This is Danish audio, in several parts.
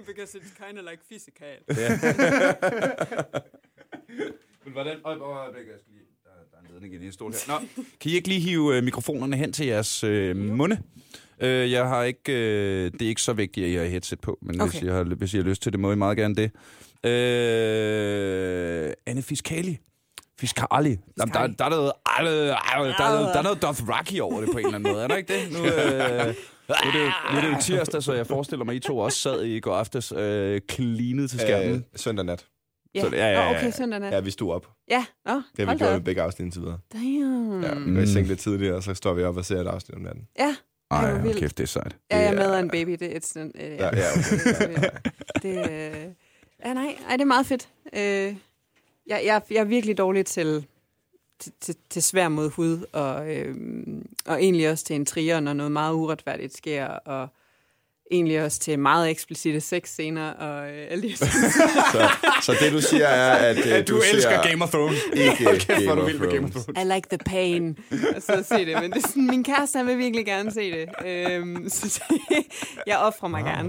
only because it's kind of like physical. Men hvordan... Øj, øj, øjeblik, jeg skal lige... Der, der er en ledning i din stol her. Nå, kan I ikke lige hive øh, mikrofonerne hen til jeres øh, munde? Øh, jeg har ikke... Øh, det er ikke så vigtigt, at I har headset på, men okay. hvis. I har, hvis I har lyst til det, må I meget gerne det. Øh, Anne Fiskali. Fiskali. Jamen, der, der, er noget, der, er, der, er, der er noget Dothraki over det på en eller anden måde. Er der ikke det? Nu, øh, nu, er det jo, nu er det jo tirsdag, så jeg forestiller mig, at I to også sad i går aftes øh, cleanet til skærmen. Øh, søndag nat. Ja, Så- ja, ja, ja, Nå, ja. okay, søndag nat. Ja, vi stod op. Ja, nå, Det har vi gjort med begge afsnit indtil videre. Damn. Ja, vi går i seng lidt tidligere, og så står vi op og ser et afsnit om natten. ja. Ej, hold kæft, det er sejt. Ja, jeg er med af en baby. Det er et sådan... Øh, Ja, ja, okay. det, øh, ja, nej, ej, det er meget fedt. Øh, jeg, jeg, jeg er virkelig dårlig til, til, til, til svær mod hud, og, øh, og egentlig også til en trier, når noget meget uretfærdigt sker, og egentlig også til meget eksplicite sexscener, og øh, alle de ting. Så, så det, du siger, er, at, øh, At du, elsker ser Game of Thrones. ikke Hold kæft, hvor er Game du med Game of Thrones. Thrones. I like the pain. Og så se det. Men det er sådan, min kæreste, han vil virkelig gerne se det. Øhm, så jeg offrer mig gerne.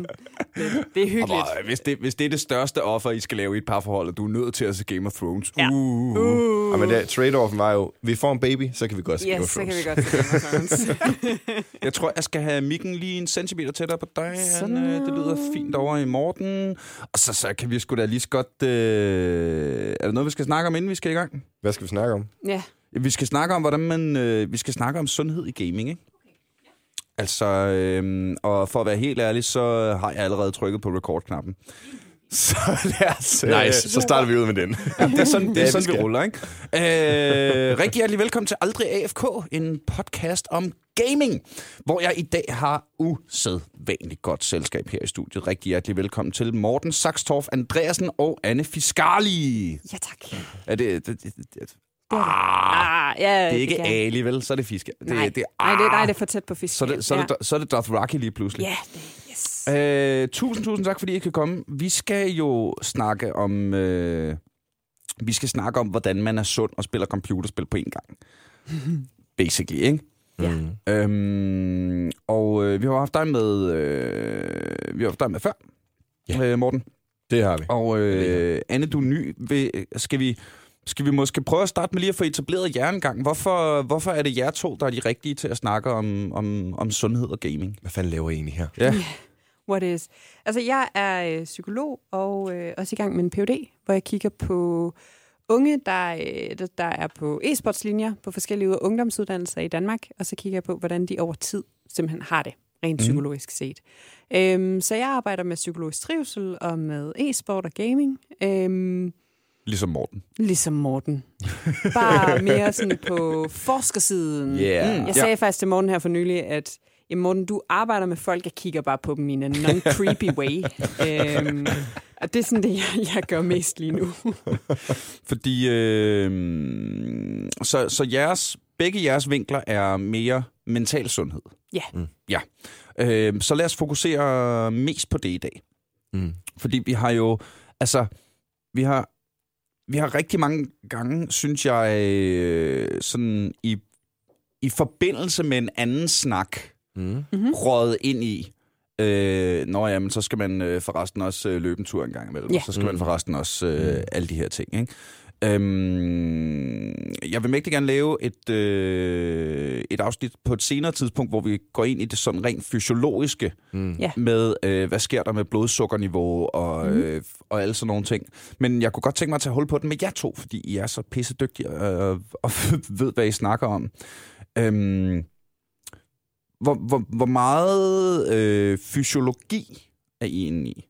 Det, det er hyggeligt. Og, hvis, det, hvis det er det største offer, I skal lave i et parforhold, og du er nødt til at se Game of Thrones. Ja. Uh. Uh. Ja, men det, trade-offen var jo, vi får en baby, så kan vi godt se Game Yes, of så kan Thrones. vi godt se Game of Thrones. Jeg tror, jeg skal have mikken lige en centimeter tættere på dig. Han, Sådan. øh, det lyder fint over i Morten. Og så, så kan vi sgu da lige så godt... Øh... Er der noget, vi skal snakke om, inden vi skal i gang? Hvad skal vi snakke om? ja. Vi skal snakke om, hvordan man... Øh, vi skal snakke om sundhed i gaming, ikke? Altså, øh, og for at være helt ærlig, så har jeg allerede trykket på record-knappen. Så lad os... øh, Nice, så starter vi ud med den. Ja, det er sådan, det er Ja, vi sådan vi skal. ruller, ikke? Øh, rigtig hjertelig velkommen til Aldrig AFK, en podcast om gaming, hvor jeg i dag har usædvanligt godt selskab her i studiet. Rigtig hjertelig velkommen til Morten Saxtorff Andreasen og Anne Fiskali. ja, tak. Er det... det, det, det Det er ah, Ah, ja, det er ikke kan- Ali, vel? Så er det Fiske. Det, Nej, det, nej, det, nej, ah. det er for tæt på fisk. Så er det, så, er det, så er det Dothraki lige pludselig. Ja, det, yes. Øh, tusind, tusind tak, fordi I kan komme. Vi skal jo snakke om... Øh, vi skal snakke om, hvordan man er sund og spiller computerspil på en gang. Basically, ikke? Ja. Øhm, og øh, vi har haft dig med, øh, vi har haft dig med før, Ja. øh, Morten. Det har vi. Og øh, Anne, du er ny. Vil, skal, vi, skal vi måske prøve at starte med lige at få etableret jer en gang? Hvorfor, hvorfor er det jer to, der er de rigtige til at snakke om, om, om sundhed og gaming? Hvad fanden laver I egentlig her? Ja. What is? Altså, jeg er øh, psykolog og øh, også i gang med en PhD, hvor jeg kigger på unge, der, øh, der- er på e-sportslinjer på forskellige ungdomsuddannelser i Danmark, og så kigger jeg på, hvordan de over tid simpelthen har det, rent Mhm. psykologisk set. Øhm, så jeg arbejder med psykologisk trivsel og med e-sport og gaming. Øhm, Ligesom Morten. Ligesom Morten. Bare mere sådan på forskersiden. Yeah. Jeg sagde faktisk til Morten her for nylig, at jamen Morten, du arbejder med folk, jeg kigger bare på dem i en non-creepy way. øhm, og det er sådan det, jeg, jeg gør mest lige nu. Fordi øh, så, så jeres, begge jeres vinkler er mere mental sundhed. Ja. Mm. Ja. Øh, så lad os fokusere mest på det i dag. Mm. Fordi vi har jo, altså, vi har, vi har rigtig mange gange, synes jeg, øh, sådan i, i forbindelse med en anden snak, Mm. Mm-hmm. røget ind i, øh, nå jamen, så skal man øh, forresten også øh, løbe en tur en gang imellem, Ja. og så skal man Mm. forresten også øh, Mm. alle de her ting, ikke? Øhm, jeg vil mægtig gerne lave et, øh, et afsnit på et senere tidspunkt, hvor vi går ind i det sådan rent fysiologiske Mm. Med, øh, hvad sker der med blodsukkerniveau og, Mhm. øh, og alle sådan nogle ting. Men jeg kunne godt tænke mig at tage hul på den med jer to, fordi I er så pissedygtige øh, og ved, hvad I snakker om. Øhm, hvor, hvor, hvor meget øh, fysiologi er I inde i?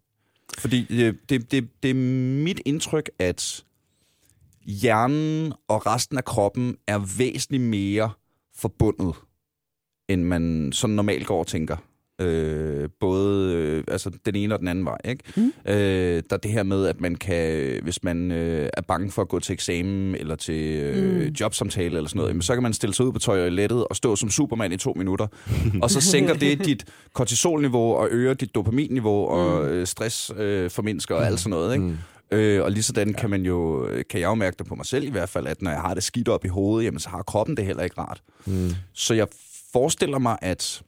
Fordi det, det, det, det er mit indtryk, at hjernen og resten af kroppen er væsentligt mere forbundet, end man sådan normalt går og tænker. Øh, både øh, altså den ene og den anden vej. Ikke? Mm. Øh, der er det her med, at man kan, hvis man øh, er bange for at gå til eksamen eller til øh, Mm. jobsamtale eller sådan noget, jamen, så kan man stille sig ud på toilettet og stå som Superman i to minutter. og så sænker det dit kortisolniveau og øger dit dopaminniveau og øh, stress øh, formindsker og alt sådan noget. Ikke? Mm. Øh, og lige sådan kan man jo, kan jeg jo mærke det på mig selv i hvert fald, at når jeg har det skidt op i hovedet, jamen så har kroppen det heller ikke rart. Mm. Så jeg forestiller mig, at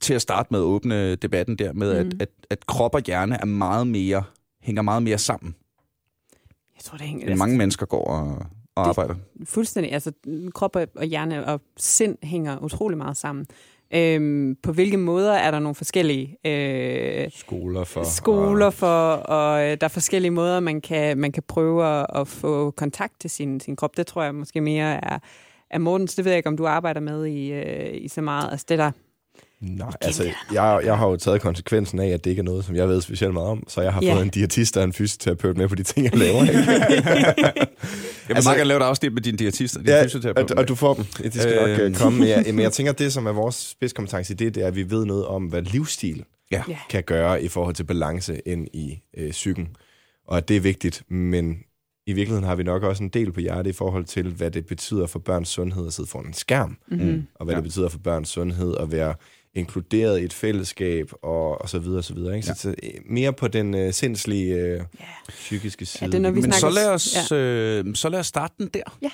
til at starte med at åbne debatten der med, mm. at, at, at krop og hjerne er meget mere, hænger meget mere sammen, Jeg tror, det hænger end mange mennesker går og, og arbejder. fuldstændig. Altså, krop og hjerne og sind hænger utrolig meget sammen. Øhm, på hvilke måder er der nogle forskellige øh, Skoler for... skoler for, og øh, der er forskellige måder, man kan, man kan prøve at, at få kontakt til sin, sin krop. Det tror jeg måske mere er, er Mortens. Det ved jeg ikke, om du arbejder med i, øh, i så meget. Altså, det der, Nej, altså, jeg, jeg har jo taget konsekvensen af, at det ikke er noget, som jeg ved specielt meget om, så jeg har Ja. fået en diætist og en fysioterapeut med på de ting, jeg laver. Ikke? Jeg vil Altså- meget gerne lave et afsnit med din diætist og din ja, fysioterapeut. og, og du får dem. De skal nok Øhm. øh, komme. Men jeg, men jeg tænker, at det, som er vores spidskompetence i det, det er, at vi ved noget om, hvad livsstil Ja. Ja. kan gøre i forhold til balance ind i øh, psyken. Og at det er vigtigt, men i virkeligheden har vi nok også en del på hjertet i forhold til, hvad det betyder for børns sundhed at sidde foran en skærm, mm-hmm. og hvad Ja. det betyder for børns sundhed at være inkluderet i et fællesskab, og, og så videre, og så videre. Ikke? Så, så øh, mere på den øh, sindslige, øh, Ja. psykiske side. det er, når vi Men så lad, os, øh, så lad os starte den der. Ja.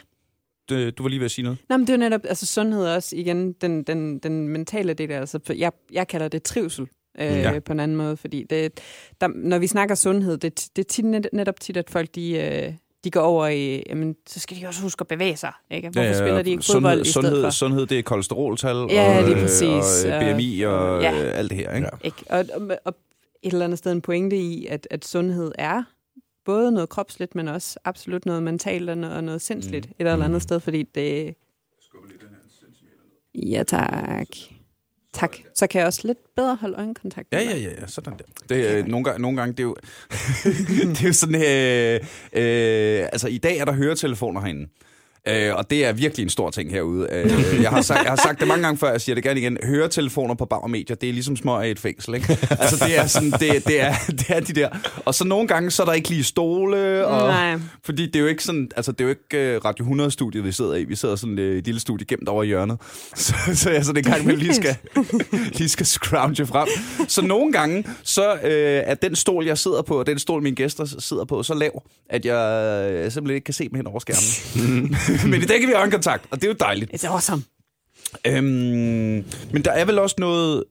Du, du var lige ved at sige noget. Nå, men det er jo netop altså sundhed også, igen, den, den, den mentale del. Altså, for jeg, jeg kalder det trivsel øh, Ja. ja. på en anden måde, fordi det, der, når vi snakker sundhed, det, det er tit, net, netop tit, at folk de, øh, de går over i, jamen, så skal de også huske at bevæge sig. Ikke? Hvorfor ja, spiller de ikke fodbold sundhed, i stedet sundhed, for? Sundhed, det er kolesteroltal Ja, og, lige øh, præcis. og øh, BMI og Ja. øh, alt det her. Ikke? Ja. Ikke? Og, og, og et eller andet sted en pointe i, at, at sundhed er både noget kropsligt, men også absolut noget mentalt og noget, og noget sindsligt Mm. et eller andet sted, fordi det... Ja, tak. Tak. Så kan jeg også lidt bedre holde øjenkontakt. med Ja, ja, ja, ja, sådan der. Det, øh, nogle, gange, nogle gange, det er jo, det er jo sådan, øh, øh, altså i dag er der høretelefoner herinde. Øh, og det er virkelig en stor ting herude. Øh, jeg, har sagt, jeg har sagt det mange gange før, jeg siger det gerne igen. Høretelefoner på bar og medier, det er ligesom små i et fængsel. Ikke? Altså det er, sådan, det, det, er, det er de der. Og så nogle gange, så er der ikke lige stole. Og, Nej. Fordi det er jo ikke sådan, altså det er jo ikke uh, Radio 100-studiet, vi sidder i. Vi sidder sådan uh, et lille studie gemt over i hjørnet. Så, så jeg sådan en gang med lige skal, lige skal scrounge frem. Så nogle gange, så uh, er den stol, jeg sidder på, og den stol, mine gæster sidder på, så lav, at jeg simpelthen ikke kan se dem hen over skærmen. men i dag kan vi have øjenkontakt, og det er jo dejligt. It's awesome. Øhm, men der er vel også noget...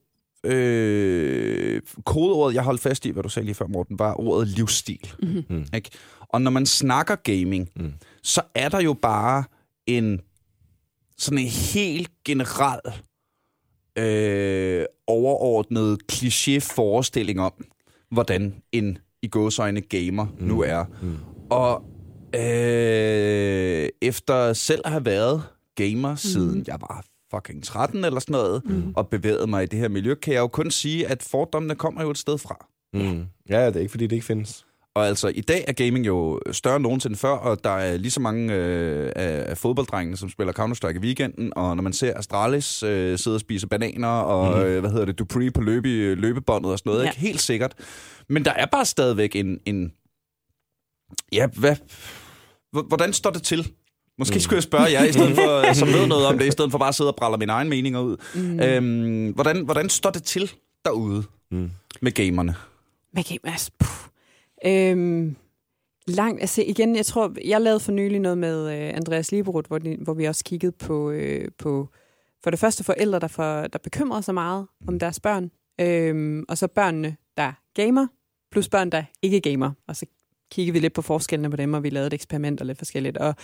Øh, kodeordet, jeg holdt fast i, hvad du sagde lige før, Morten, var ordet livsstil. Mm-hmm. Ikke? Og når man snakker gaming, mm. så er der jo bare en sådan en helt generel øh, overordnet kliché-forestilling om, hvordan en i gåsøjne gamer mm. nu er. Mm. Og øh, efter selv at have været gamer mm. siden jeg var fucking 13 eller sådan noget, mm. og bevæget mig i det her miljø, kan jeg jo kun sige, at fordommene kommer jo et sted fra. Mm. Ja, det er ikke, fordi det ikke findes. Og altså, i dag er gaming jo større end nogensinde før, og der er lige så mange øh, af, fodbolddrengene, som spiller Counter-Strike i weekenden, og når man ser Astralis øh, sidde og spise bananer, og mm. øh, hvad hedder det, Dupree på løbe, løbebåndet og sådan noget, ja. ikke helt sikkert. Men der er bare stadigvæk en... en ja, hvad... Hvordan står det til? Måske skulle jeg spørge jer, i stedet for, som ved noget om det, i stedet for bare at sidde og bralle mine egne meninger ud. Mm. Øhm, hvordan, hvordan står det til derude Mm. med gamerne? Med gamers. Puh. Øhm, langt, altså igen, jeg tror, jeg lavede for nylig noget med øh, Andreas Lieberud, hvor, de, hvor vi også kiggede på, øh, på for det første forældre, der, for, der bekymrede sig meget om deres børn, øhm, og så børnene, der gamer, plus børn, der ikke gamer. Og så kiggede vi lidt på forskellene på dem, og vi lavede et eksperiment og lidt forskelligt. Og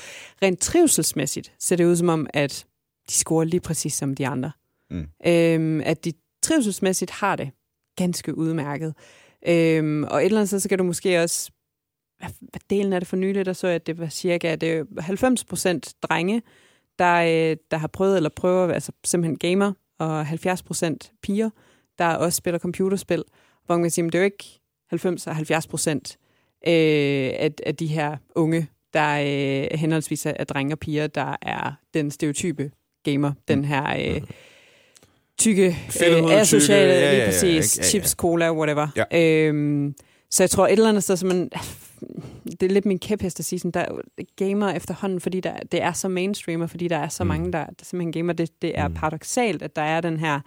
rent trivselsmæssigt ser det ud som om, at de scorer lige præcis som de andre. Mm. Øhm, at de trivselsmæssigt har det ganske udmærket. Øhm, og et eller andet sted, så kan du måske også... Hvad, hvad delen er det for nyligt, der så jeg, at det var cirka det er 90 procent drenge, der, øh, der har prøvet eller prøver, altså simpelthen gamer, og 70 procent piger, der også spiller computerspil. Hvor man kan sige, at det er jo ikke 90 og 70 procent øh, af, af de her unge, der øh, henholdsvis er, er drenge og piger, der er den stereotype gamer, den her... Øh, tykke, Fedtede hud, øh, asociale, tykke, ja, ja, lige ja, præcis, ikke? Ja, ja. chips, cola, whatever. Ja. Øhm, så jeg tror et eller andet sted, som man, det er lidt min kæphest at sige, sådan, der er gamer efterhånden, fordi der, det er så mainstream, og fordi der er så Mm. mange, der, der simpelthen gamer. Det, det er Mm. paradoxalt, at der er den her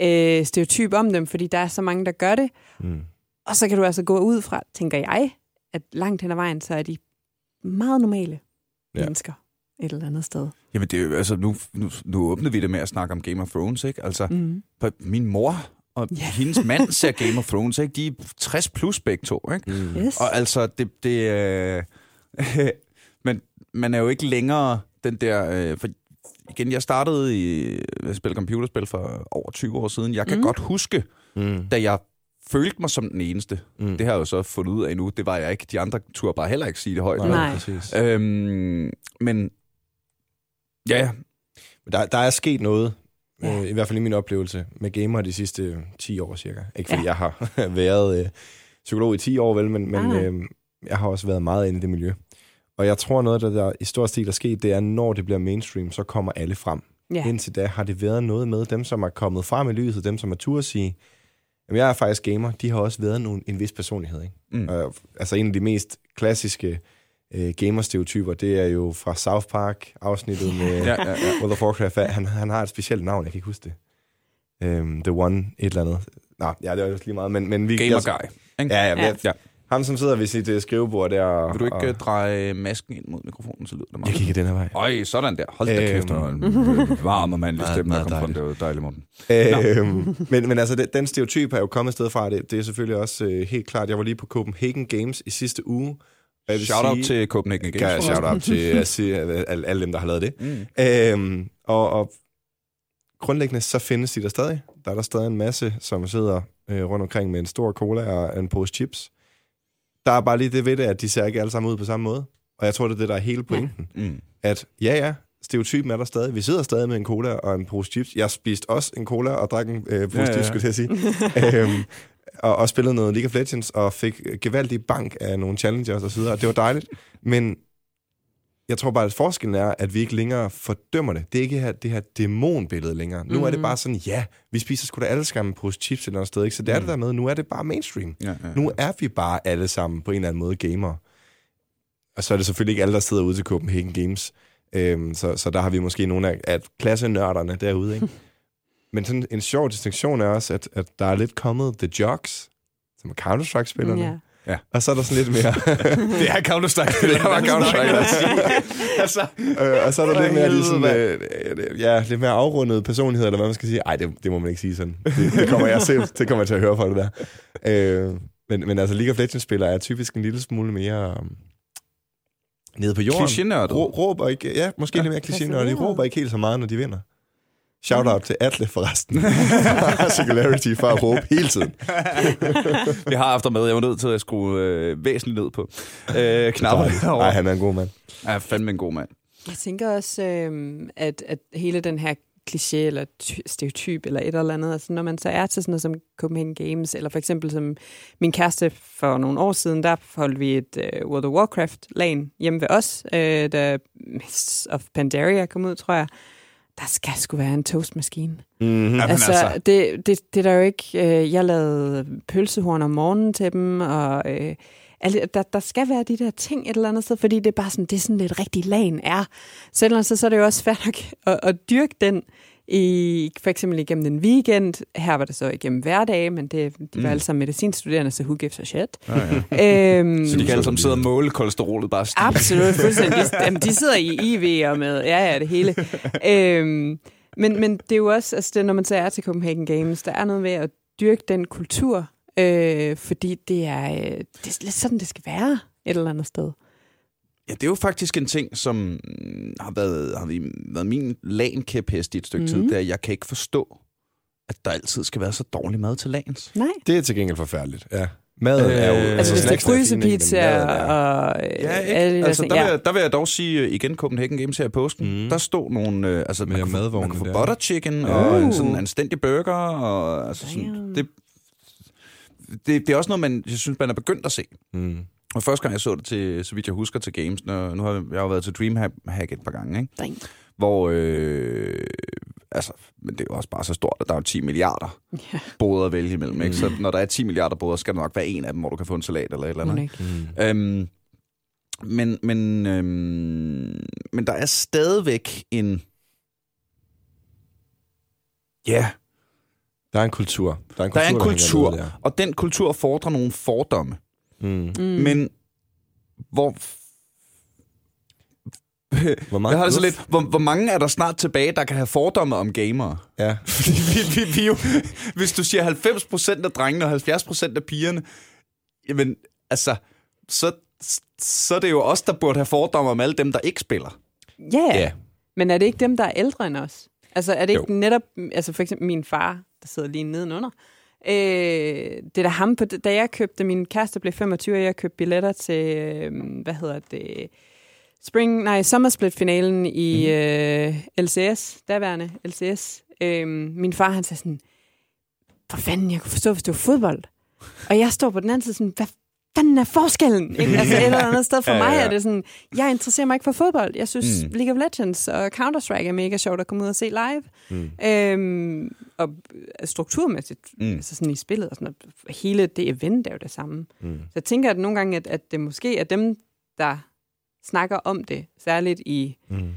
øh, stereotyp om dem, fordi der er så mange, der gør det. Mm. Og så kan du altså gå ud fra, tænker jeg, at langt hen ad vejen, så er de meget normale Ja. mennesker. et eller andet sted. Jamen, det er jo, altså, nu, nu, nu åbnede vi det med at snakke om Game of Thrones, ikke? Altså, Mm. min mor og Ja. hendes mand ser Game of Thrones, ikke? De er 60 plus begge to, ikke? Mm. Yes. Og altså, det... det øh, men man er jo ikke længere den der... Øh, for igen, jeg startede i at spille computerspil for over 20 år siden. Jeg kan Mm. godt huske, Mm. da jeg følte mig som den eneste. Mm. Det har jeg jo så fundet ud af nu. Det var jeg ikke. De andre turde bare heller ikke sige det højt. Nej, Nej. præcis. Øhm, men ja, ja. Men Der, der er sket noget, Ja. øh, i hvert fald i min oplevelse, med gamer de sidste 10 år cirka. Ikke fordi Ja. jeg har været øh, psykolog i 10 år, vel, men, men Nej. øh, jeg har også været meget inde i det miljø. Og jeg tror, noget af det, der i stor stil er sket, det er, når det bliver mainstream, så kommer alle frem. Ja. Indtil da har det været noget med dem, som er kommet frem i lyset, dem, som er tur at sige, jamen jeg er faktisk gamer, de har også været nogle, en vis personlighed. Ikke? Mm. Øh, altså en af de mest klassiske øh, gamerstereotyper, det er jo fra South Park, afsnittet med ja, ja, ja. World of Warcraft. Han, han har et specielt navn, jeg kan ikke huske det. Um, the One, et eller andet. Nå, ja, det er også lige meget, men, men vi... Gamer guy. Ja, ja, Ja. ja. Ham, som sidder ved sit uh, skrivebord der... Vil du ikke og, og... dreje masken ind mod mikrofonen, så lyder det meget. Jeg kigger den her vej. Øj, sådan der. Hold da Øhm. kæft, og en øh, varm og mandlig stemme, der kom fra. Det var dejligt, Morten. Øhm, men, men altså, den, stereotyp er jo kommet et sted fra. Det, det er selvfølgelig også øh, helt klart. Jeg var lige på Copenhagen Games i sidste uge. jeg Shout out sige- til Copenhagen Games. jeg shout out til alle, alle dem, der har lavet det. Mm. Øhm, og, og grundlæggende så findes de der stadig. Der er der stadig en masse, som sidder øh, rundt omkring med en stor cola og en pose chips. Der er bare lige det ved det, at de ser ikke alle sammen ud på samme måde. Og jeg tror, det er det, der er hele pointen. Mm. At ja, ja, stereotypen er der stadig. Vi sidder stadig med en cola og en pose chips. Jeg spiste også en cola og drak en øh, pose Ja, ja, chips, skulle jeg sige. øhm, og, og spillede noget League of Legends og fik gevaldig bank af nogle challengers og så videre. og Det var dejligt. Men jeg tror bare, at forskellen er, at vi ikke længere fordømmer det. Det er ikke her, det her dæmonbillede længere. Nu mm. er det Mhm. bare sådan, ja, vi spiser sgu da alle sammen en pose chips et eller andet sted. Ikke? Så det er Mm. det der med, nu er det bare mainstream. Ja, ja. Nu er vi bare alle sammen på en eller anden måde gamere. Og så er det selvfølgelig ikke alle, der sidder ude til Copenhagen Games. Øhm, så, så der har vi måske nogle af, af klassenørderne derude. Ikke? Men sådan en sjov distinktion er også, at, at der er lidt kommet The Jocks, som er Counter-Strike-spillerne. Ja. Og så er der sådan lidt mere... Det er Counter-Strike. det var Counter-Strike, lad os sige. altså, øh, og så er der lidt mere, de sådan, øh, øh, ja, lidt mere afrundet personlighed, eller hvad man skal sige. Ej, det, det må man ikke sige sådan. Det, det kommer jeg selv, det kommer jeg til at høre fra det der. Øh, men, men altså, League of Legends-spillere er typisk en lille smule mere um, nede på jorden. Klichénørdet. Rå, råber ikke, ja, måske Ja. lidt mere kliché, når de råber ikke helt så meget, når de vinder. Shout out til Atle forresten. Singularity for at råbe hele tiden. det har haft med. Jeg var nødt til at skrue øh, væsentligt ned på øh, knapper. Nej, han er en god mand. Ja, fandme en god mand. Jeg tænker også, øh, at, at hele den her kliché eller ty- stereotyp eller et eller andet, altså når man så er til sådan noget som Copenhagen Games, eller for eksempel som min kæreste for nogle år siden, der holdt vi et uh, World of Warcraft-lag hjemme ved os, uh, da Mists of Pandaria kom ud, tror jeg. Der skal sgu være en toastmaskine. Mm-hmm. Altså, altså. altså. Det, det, det er der jo ikke. Øh, jeg lavede pølsehorn om morgenen til dem, og øh, alle, der, der skal være de der ting et eller andet sted, fordi det er bare sådan, det er sådan lidt rigtig lagen er. Så, ellers, så, så er det jo også svært nok at, at dyrke den i, for eksempel igennem en weekend. Her var det så igennem hverdage, men det, de var Mm. alle sammen medicinstuderende, så who gives a shit. Ja, ja. øhm, Så de kan alle sammen sidde og måle kolesterolet bare stige. Absolut, fuldstændig. De, jamen, de sidder i IV og med, ja, ja, det hele. øhm, men, men det er jo også, altså det, når man så er til Copenhagen Games, der er noget ved at dyrke den kultur, øh, fordi det er, øh, det er lidt sådan, det skal være et eller andet sted. Ja, det er jo faktisk en ting, som mm, har været, har været min lankæphest i et stykke mm. tid. Mhm. Det er, at jeg kan ikke forstå, at der altid skal være så dårlig mad til lagens. Nej. Det er til gengæld forfærdeligt, ja. Maden Øh, er jo... Altså, hvis det er frysepizza og øh, Ja, ikke? alle der altså, der, vil Ja. jeg, der vil jeg dog sige øh, igen Copenhagen Games her i påsken. Mm. Der stod nogle, øh, altså Med man kunne, få, madvogne man kunne få der. butter chicken Ja. og en Uh. sådan anstændig burger. Og, altså, sådan, det, det, det er også noget, man, jeg synes, man er begyndt at se. Mm. Og første gang, jeg så det til, så vidt jeg husker, til Games, når, nu har jeg, jeg har jo været til Dreamhack et par gange, ikke? Dang. hvor, øh, altså, men det er jo også bare så stort, at der er jo 10 milliarder Ja, boder at vælge imellem, ikke? Mm. Så når der er 10 milliarder boder, skal der nok være en af dem, hvor du kan få en salat eller et eller andet. Mm. Øhm, men, men, øhm, men der er stadigvæk en... Ja, Der er en kultur. Der er en der er en kultur, der. og den kultur fordrer nogle fordomme. Mm. Men hvor... Hvor meget Jeg har det så lidt, hvor, hvor mange er der snart tilbage, der kan have fordomme om gamere? Ja. Fordi vi, vi, vi jo, hvis du siger 90% af drengene og 70% af pigerne, jamen, altså, så, så er det jo os, der burde have fordomme om alle dem, der ikke spiller. Ja, yeah. Ja. men er det ikke dem, der er ældre end os? Altså er det ikke Jo. netop, altså for eksempel min far, der sidder lige nedenunder, øh, det er da ham, på, da jeg købte, min kæreste blev 25, og jeg købte billetter til, øh, hvad hedder det, Spring, nej, Sommersplit-finalen i øh, LCS, daværende LCS. Øh, min far, han sagde sådan, for fanden, jeg kunne forstå, hvis det var fodbold. Og jeg står på den anden side sådan, hvad fanden er forskellen? Ikke? Altså et eller andet sted for Ja, mig ja. er det sådan, jeg interesserer mig ikke for fodbold. Jeg synes, Mm. League of Legends og Counter-Strike er mega sjovt at komme ud og se live. Mm. Øhm, og strukturmæssigt, Mm. mm. altså sådan i spillet og sådan noget, hele det event er jo det samme. Mm. Så jeg tænker at nogle gange, at, at det måske er dem, der snakker om det, særligt i Mm.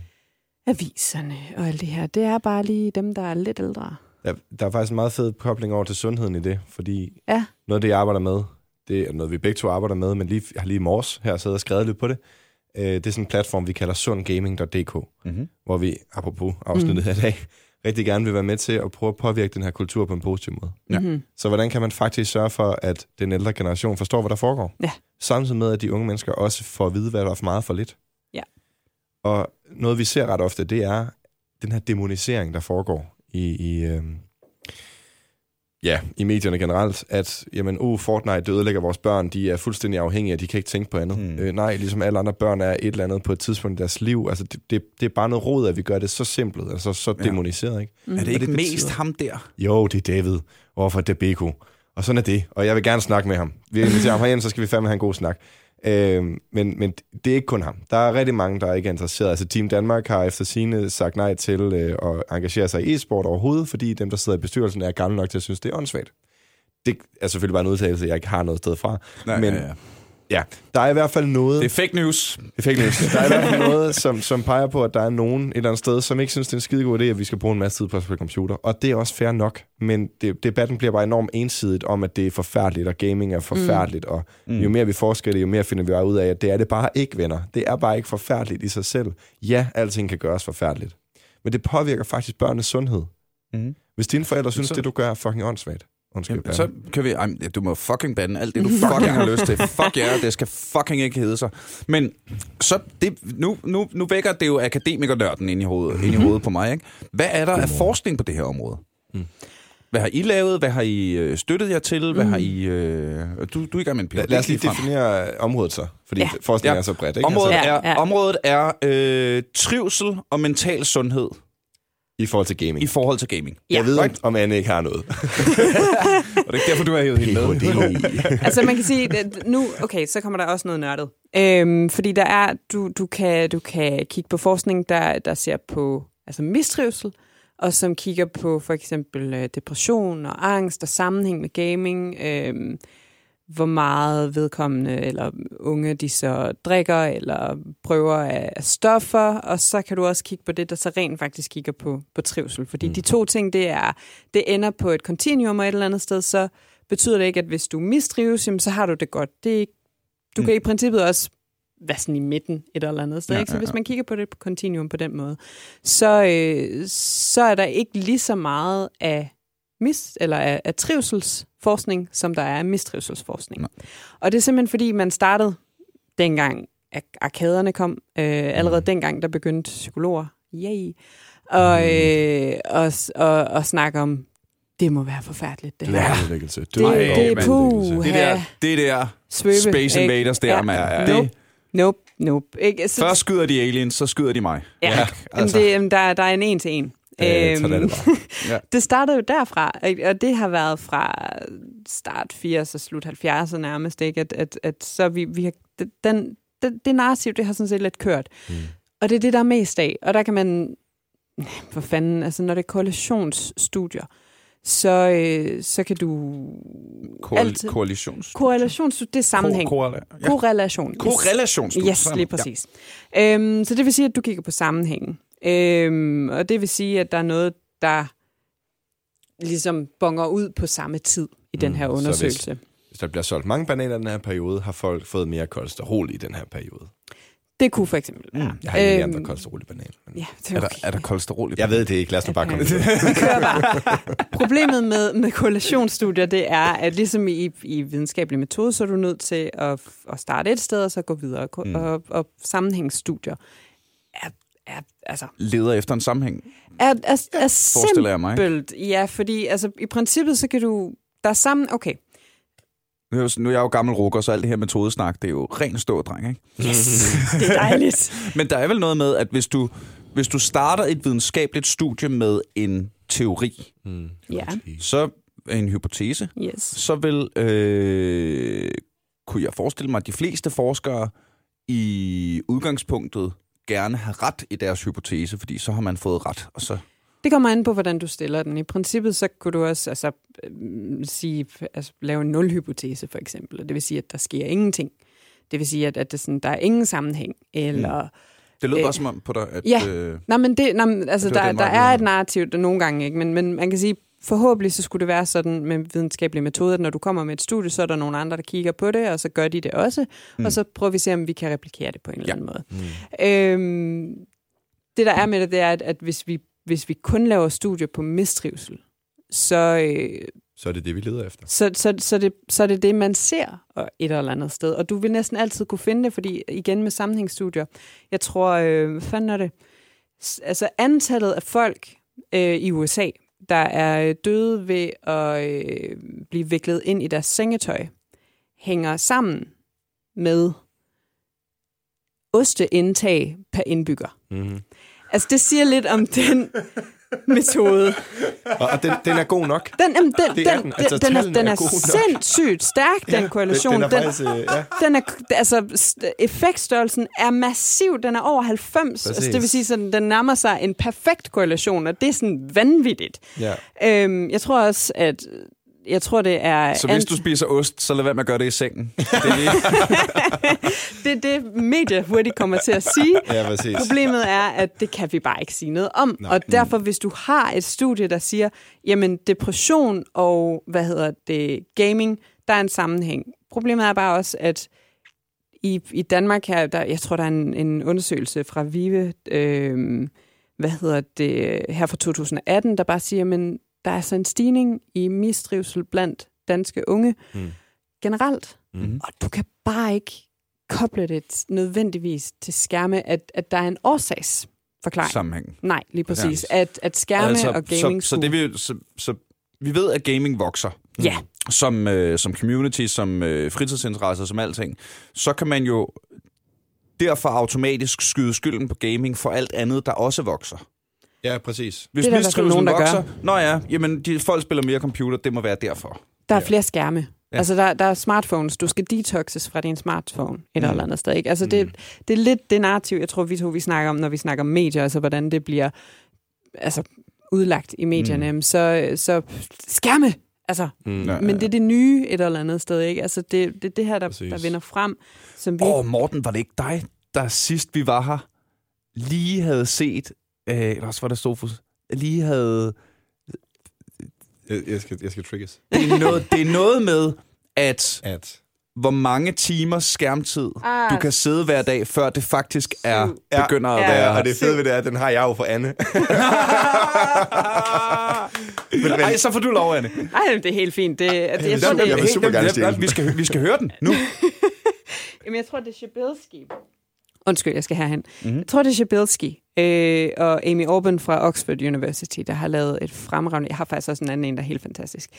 aviserne og alt det her. Det er bare lige dem, der er lidt ældre. Der, der er faktisk en meget fed kobling over til sundheden i det, fordi Ja. noget af det, jeg arbejder med, det er noget, vi begge to arbejder med, men lige, jeg har lige i morges her siddet og skrevet lidt på det. Øh, det er sådan en platform, vi kalder sundgaming.dk, Mm-hmm. hvor vi, apropos afsnittet her i dag, rigtig gerne vil være med til at prøve at påvirke den her kultur på en positiv måde. Ja. Mm-hmm. Så hvordan kan man faktisk sørge for, at den ældre generation forstår, hvad der foregår? Ja. Samtidig med, at de unge mennesker også får at vide, hvad der er for meget for lidt. Ja. Og noget, vi ser ret ofte, det er den her demonisering, der foregår i, i, øhm, ja, i medierne generelt, at jamen, uh, Fortnite det ødelægger vores børn, de er fuldstændig afhængige, de kan ikke tænke på andet. Mm. Mm. Øh, nej, ligesom alle andre børn er et eller andet på et tidspunkt i deres liv. Altså, det, det, det er bare noget råd, at vi gør det så simpelt, altså så Ja. demoniseret, ikke? Er det ikke det det betyder- mest ham der? Jo, det er David overfor Debeko. Og sådan er det. Og jeg vil gerne snakke med ham. Vi inviterer ham herind, så skal vi fandme have en god snak. Øhm, men, men det er ikke kun ham. Der er rigtig mange, der ikke er interesseret. Altså Team Danmark har efter sine sagt nej til øh, at engagere sig i e-sport overhovedet, fordi dem, der sidder i bestyrelsen, er gamle nok til at synes, det er åndssvagt. Det er selvfølgelig bare en udtalelse, jeg ikke har noget sted fra. Nej, men ja, ja. Ja, der er i hvert fald noget... Det er fake news. Det er fake news. Der er i hvert fald noget, som, som peger på, at der er nogen et eller andet sted, som ikke synes, det er en skide god idé, at vi skal bruge en masse tid på at spille computer. Og det er også fair nok, men det, debatten bliver bare enormt ensidigt om, at det er forfærdeligt, og gaming er forfærdeligt, mm. og Mm. jo mere vi forsker det, jo mere finder vi bare ud af, at det er det bare ikke, venner. Det er bare ikke forfærdeligt i sig selv. Ja, alting kan gøres forfærdeligt. Men det påvirker faktisk børnenes sundhed. Mm. Hvis dine forældre synes, Så- det du gør er fucking åndssvagt. Undskyld, Jamen, så kan vi... Ej, du må fucking bande alt det, du fucking har lyst til. Fuck ja, yeah, det skal fucking ikke hedde sig. Men så det, nu, nu, nu vækker det jo akademikernørden ind i hovedet, ind i hovedet på mig. Ikke? Hvad er der af forskning på det her område? Mm. Hvad har I lavet? Hvad har I øh, støttet jer til? Hvad har I... Øh, du, du er i gang med en Lad, PhD lad os lige frem. definere området så, fordi Ja. ja. forskning Ja. er så bredt. Ikke? Området, Altså, Ja, er, ja. området er øh, trivsel og mental sundhed I forhold til gaming. i forhold til gaming. Ja. Jeg ved, Right. om Anne ikke har noget. Og det er derfor, du er hævet hende med. altså man kan sige, at nu, okay, så kommer der også noget nørdet. Øhm, fordi der er, du, du, kan, du kan kigge på forskning, der, der ser på altså mistrivsel, og som kigger på for eksempel øh, depression og angst og sammenhæng med gaming, øhm, hvor meget vedkommende eller unge de så drikker eller prøver af stoffer, og så kan du også kigge på det, der så rent faktisk kigger på, på trivsel. Fordi mm. de to ting, det er, det ender på et kontinuum og et eller andet sted, så betyder det ikke, at hvis du mistrives, jamen, så har du det godt. Det er ikke, du kan i princippet også være sådan i midten et eller andet sted. Ja, ikke? Så ja, hvis ja. man kigger på det på continuum på den måde, så, øh, så er der ikke lige så meget af mis, eller af, af trivselsforskning, som der er mistrivselsforskning. Nej. Og det er simpelthen fordi, man startede dengang, at arkaderne kom. Øh, allerede Mm. dengang, der begyndte psykologer, yay, og, Mm. øh, og, og, og snakke om, det må være forfærdeligt, det her. Ja. Udlæggelse. Det, Ej, det er puh, Det der, det der svøbe, Space ikke? Invaders der, Ja. ja. Det, Nope. Nope. Ikke? Så, Først skyder de aliens, så skyder de mig. ja, Ja, altså. det, der, der er en en til en. Øh, sådan er det bare. det startede jo derfra, og det har været fra start 80'erne og slut 70'erne nærmest, ikke? At, at, at så vi, vi har, den, den, det narrativ, det har sådan set lidt kørt. Mm. Og det er det, der er mest af. Og der kan man, for fanden, altså når det er korrelationsstudier, så, øh, så kan du altid... Koal- koalitions... Korrelationsstudier, det er sammenhæng. Ko- korrela- ja. Korrelation. Yes. Korrelationsstudier. Yes, lige præcis. Ja. Øhm, så det vil sige, at du kigger på sammenhængen. Øhm, og det vil sige, at der er noget, der ligesom bonger ud på samme tid i den Mm, her så hvis- undersøgelse. Hvis der bliver solgt mange bananer i den her periode, har folk fået mere kolesterol i den her periode. Det kunne for eksempel være. Jeg har ikke Øhm, mere kolesterol i banan. Men... Ja, det Er er der, okay. er der kolesterol i Jeg ved det ikke. Lad os nu bare komme til det. Kører bare. Problemet med, med korrelationsstudier, det er, at ligesom i, i videnskabelig metode, så er du nødt til at, at starte et sted, og så gå videre. Mm. Mm. Og, og sammenhængsstudier er, er, altså, Leder efter en sammenhæng, er, er, er forestiller jeg mig. simpelt. Ja, fordi altså, i princippet, så kan du... Der er sammen... Okay, Nu er, jeg jo, nu er jeg jo gammel rukker, så alt det her metodesnak, det er jo ren stå, dreng, ikke? yes, det er dejligt. Men der er vel noget med, at hvis du, hvis du starter et videnskabeligt studie med en teori, Mm. Ja. så en hypotese, Yes. så vil, øh, kunne jeg forestille mig, at de fleste forskere i udgangspunktet gerne have ret i deres hypotese, fordi så har man fået ret, og så... Det kommer an på, hvordan du stiller den. I princippet, så kunne du også altså, øhm, sige, altså, lave en nulhypotese, for eksempel. Det vil sige, at der sker ingenting. Det vil sige, at, at det sådan, der er ingen sammenhæng. Eller, mm. Det lød Øh, bare som om på dig, at... ja. Øh, Nej, men det, nej, men, altså, der, der er et narrativ der nogle gange, ikke? Men, men man kan sige, forhåbentlig så skulle det være sådan med videnskabelige metoder, at når du kommer med et studie, så er der nogle andre, der kigger på det, og så gør de det også, Mm. og så prøver vi at se, om vi kan replikere det på en eller Ja. anden måde. Mm. Øhm, det, der er med det, det er, at, at hvis, vi, hvis vi kun laver studier på mistrivsel, så, øh, Så er det det, vi leder efter. så, så, så, det, så er det det, man ser et eller andet sted. Og du vil næsten altid kunne finde det, fordi igen med sammenhængsstudier, jeg tror, øh, hvad fanden er det? Altså antallet af folk øh, i USA, der er øh, døde ved at øh, blive viklet ind i deres sengetøj, hænger sammen med osteindtag per indbygger. Mm-hmm. Altså det siger lidt om den metode. Og, og den, den er god nok. Den, jamen, den, er den, den. den, Altså, den, er, den er er sindssygt stærk, den korrelation. Den, den Den, er faktisk, øh, ja. den er, altså, st- effektstørrelsen er massiv. Den er over 90. Altså, det vil sige, at den nærmer sig en perfekt korrelation, og det er sådan vanvittigt. ja. Øhm, jeg tror også, at jeg tror, det er... så hvis du spiser ost, så lad være med at gøre det i sengen. Det er lige, Det er det, medie hurtigt kommer til at sige. Ja, præcis. Problemet er, at det kan vi bare ikke sige noget om. Nej. Og derfor, hvis du har et studie, der siger, jamen depression og, hvad hedder det, gaming, der er en sammenhæng. Problemet er bare også, at i, i Danmark her, der, jeg tror, der er en, en undersøgelse fra Vive, øh, hvad hedder det, her fra 2018, der bare siger, men der er så en stigning i mistrivsel blandt danske unge Mm. generelt. Mm. Og du kan bare ikke koble det nødvendigvis til skærme, at, at der er en årsagsforklaring. sammenhæng. Nej, lige præcis. At, at skærme altså, og gaming så, så, det vil, så, så vi ved, at gaming vokser. Ja. Som, øh, som community, som øh, fritidsinteresser, som alting. Så kan man jo derfor automatisk skyde skylden på gaming for alt andet, der også vokser. Ja, præcis. Hvis Det er der nogen, der vokser, nå ja, jamen, de, folk spiller mere computer, det må være derfor. Der er Ja. flere skærme. Ja. Altså, der, der er smartphones. Du skal detoxes fra din smartphone et Mm. eller andet sted. Ikke? Altså, det, det er lidt det narrativ, jeg tror, vi to vi snakker om, når vi snakker om medier, altså hvordan det bliver altså, udlagt i medierne. Mm. Så, så skærme! Altså, Mm. Men det er det nye et eller andet sted. Ikke? Altså, det er det, det her, der, Præcis. der vinder frem, som vi... Åh, oh, Morten, var det ikke dig, der sidst vi var her, lige havde set, øh, eller også var det Sofus, lige havde... Jeg, jeg, skal, jeg skal trigges. Det er noget, det er noget med, at At hvor mange timer skærmtid Ah, du kan sidde hver dag, før det faktisk er Syv. begynder at Ja. være... Ja, og det fede ved det er, at den har jeg jo for Anne. men, men, Ej, så får du lov, Anne. Ej, det er helt fint. Det, det, jeg, vil tror, det, jeg vil super gerne stjæle vi, skal, vi skal høre den nu. Jamen, jeg tror, det er Shabilsky. Undskyld, jeg skal herhen. Mhm. Mm-hmm. Jeg tror, det er Shabilsky øh, og Amy Orban fra Oxford University, der har lavet et fremragende... Jeg har faktisk også en anden en, der er helt fantastisk.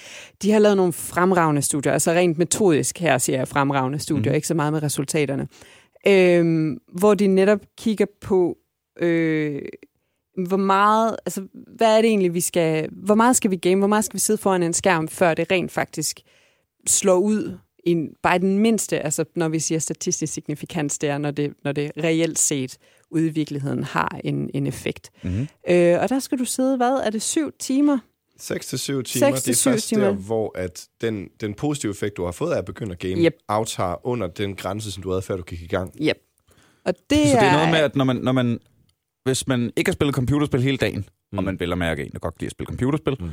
De har lavet nogle fremragende studier, altså rent metodisk her siger jeg fremragende studier, mm. ikke så meget med resultaterne, øh, hvor de netop kigger på... Øh, hvor meget, altså, hvad er det egentlig, vi skal, hvor meget skal vi game, hvor meget skal vi sidde foran en skærm, før det rent faktisk slår ud i en- bare den mindste, altså når vi siger statistisk signifikans, det er, når det, når det reelt set ude i virkeligheden har en, en effekt. Mm-hmm. Øh, og der skal du sidde, hvad, er det syv timer? 6 til 7 timer, Seks til det er syv først timer. der, hvor at den, den positive effekt, du har fået af at begynde at game, Yep. aftager under den grænse, som du havde, før du gik i gang. Yep. Og det, Så det er er, noget med, at når man, når man, hvis man ikke har spillet computerspil hele dagen, mm. og Mm. man at mærke en, der godt kan lide at spille computerspil, Mm.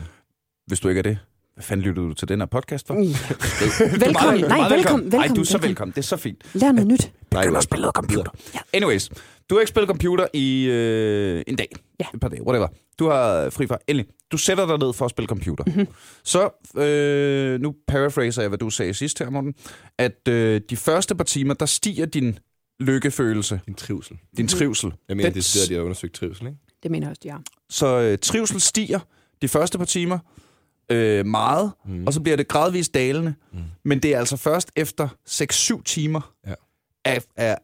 hvis du ikke er det, hvad fanden lytter du til den her podcast for? Er Velkommen. er Nej, velkommen, Nej, du er velkommen, så velkommen. velkommen. Det er så fint. Lær noget nyt. Begynder nej. at spille noget computer. Anyways, du har ikke spillet computer i øh, en dag, Ja. et par dage, whatever. Du har fri fra. Endelig, du sætter dig ned for at spille computer. Mm-hmm. Så, øh, nu paraphraser jeg, hvad du sagde sidst her, Morten, at øh, de første par timer, der stiger din lykkefølelse, Din trivsel. din trivsel. Jeg mener, det er det, de har undersøgt trivsel, ikke? Det mener jeg også, de har. Så øh, trivsel stiger de første par timer øh, meget, mm. og så bliver det gradvist dalende. Mm. Men det er altså først efter 6-7 timer Ja. Af, af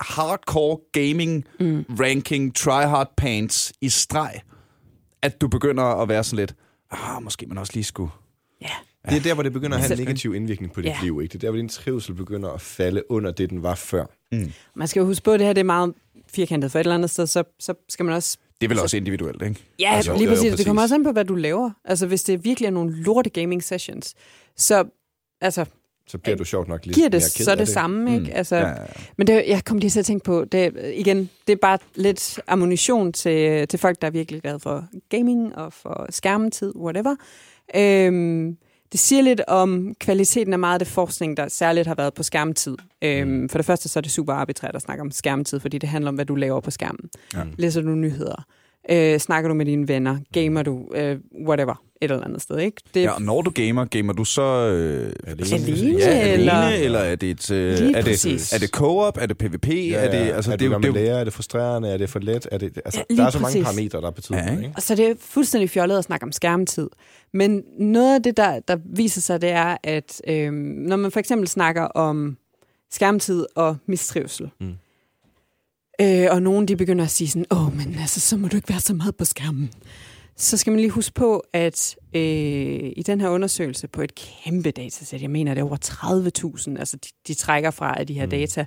hardcore gaming, mm. ranking, tryhard pants i streg, at du begynder at være sådan lidt, ah, måske man også lige skulle... Ja. Det er der, hvor det begynder at have en negativ indvirkning på dit Ja. liv, ikke? Det er der, hvor din trivsel begynder at falde under det, den var før. Man skal jo huske på, at det her det er meget firkantet. For et eller andet sted, så, så skal man også... Det er vel også individuelt, ikke? Ja, Altså, lige jo, præcis. Det kommer præcis. også an på, hvad du laver. Altså, hvis det virkelig er nogle lorte gaming sessions, så altså, Så bliver du sjovt nok lidt giver det mere ked så af det, samme, ikke? Altså, Ja, ja, ja. Men det, jeg kom lige til at tænke på, det, igen, det er bare lidt ammunition til, til folk, der er virkelig glade for gaming og for skærmetid, whatever. Øhm, det siger lidt om kvaliteten af meget af det forskning, der særligt har været på skærmtid. Øhm, for det første så er det super arbitrært at snakke om skærmtid, fordi det handler om, hvad du laver på skærmen. Ja. Læser du nyheder? Øh, snakker du med dine venner? Gamer du? Øh, whatever. Et eller andet sted, ikke? Det, Ja, og når du gamer, gamer du så... Øh, Alene, Alene, ja, alene, eller- eller er det, et, øh, er, det, er det co-op, er det PvP, Ja, er det... altså, er det, er det, er jo- lærer? Er det frustrerende? Er det for let? Er det, altså, Ja, der er så mange præcis. parametre, der betyder Ja, noget, ikke? ikke? Og så er det fuldstændig fjollet at snakke om skærmtid. Men noget af det, der, der viser sig, det er, at øhm, når man for eksempel snakker om skærmtid og mistrivsel, Mm. Øh, og nogen de begynder at sige sådan, åh, men altså, så må du ikke være så meget på skærmen. Så skal man lige huske på, at øh, i den her undersøgelse på et kæmpe datasæt, jeg mener det er over 30.000, altså de, de trækker fra af de her mm. data,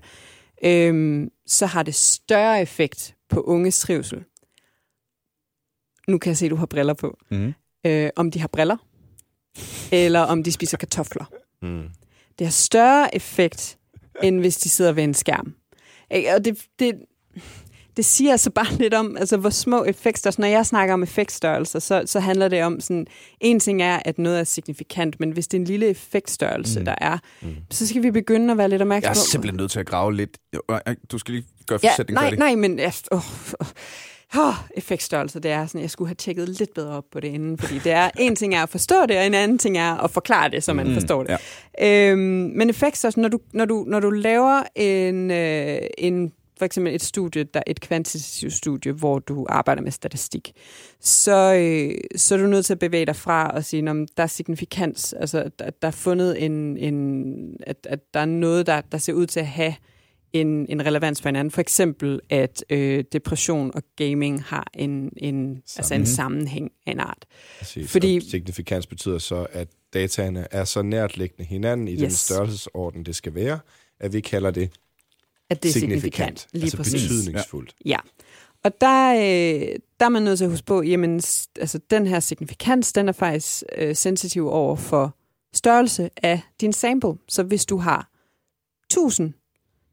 øh, så har det større effekt på unges trivsel. Nu kan jeg se, at du har briller på Mhm. øh, om de har briller, eller om de spiser kartofler. Mm. Det har større effekt, end hvis de sidder ved en skærm. Og det, det, det siger altså bare lidt om, altså, hvor små effektstørrelser. Når jeg snakker om effektstørrelser, så, så handler det om sådan, en ting er, at noget er signifikant, men hvis det er en lille effektstørrelse, mm. der er, mm. så skal vi begynde at være lidt Jeg opmærksom er på... simpelthen nødt til at grave lidt... Du skal lige gøre Ja, forsætningen nej, færdig. nej, men... Ja, oh, oh. Oh, effektstørrelse, det er sådan, jeg skulle have tjekket lidt bedre op på det inden, fordi det er, en ting er at forstå det, og en anden ting er at forklare det, så man mm, forstår det. ja. Øhm, men effektstørrelse, når du, når du, når du laver en, øh, en, for eksempel et studie, der et kvantitativt studie, hvor du arbejder med statistik, så, øh, så er du nødt til at bevæge dig fra og sige, om der er signifikans, altså der, der er fundet en, en at, at der er noget, der, der ser ud til at have en, en relevans for hinanden. For eksempel, at øh, depression og gaming har en, en, altså en sammenhæng af en art. Præcis. Fordi- Og signifikans betyder så, at dataene er så nært liggende hinanden i yes. den størrelsesorden, det skal være, at vi kalder det At det er signifikant. signifikant. Lige altså præcis. betydningsfuldt. Ja. Og der, øh, der er man nødt til at huske på, jamen, altså, den her signifikans, den er faktisk øh, sensitiv over for størrelse af din sample. Så hvis du har 1000,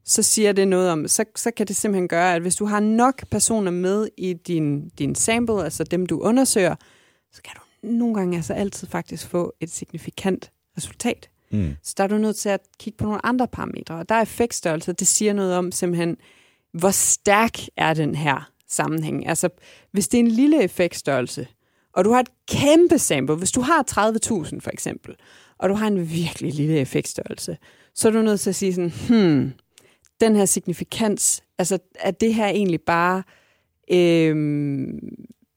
så siger det noget om, så, så kan det simpelthen gøre, at hvis du har nok personer med i din, din sample, altså dem du undersøger, så kan du nogle gange altså altid faktisk få et signifikant resultat. Mm. Så der er du nødt til at kigge på nogle andre parametre. Og der er effektstørrelse, det siger noget om simpelthen, hvor stærk er den her sammenhæng. Altså, hvis det er en lille effektstørrelse, og du har et kæmpe sample, hvis du har 30.000 for eksempel, og du har en virkelig lille effektstørrelse, så er du nødt til at sige sådan, hmm, den her signifikans, altså er det her egentlig bare øh,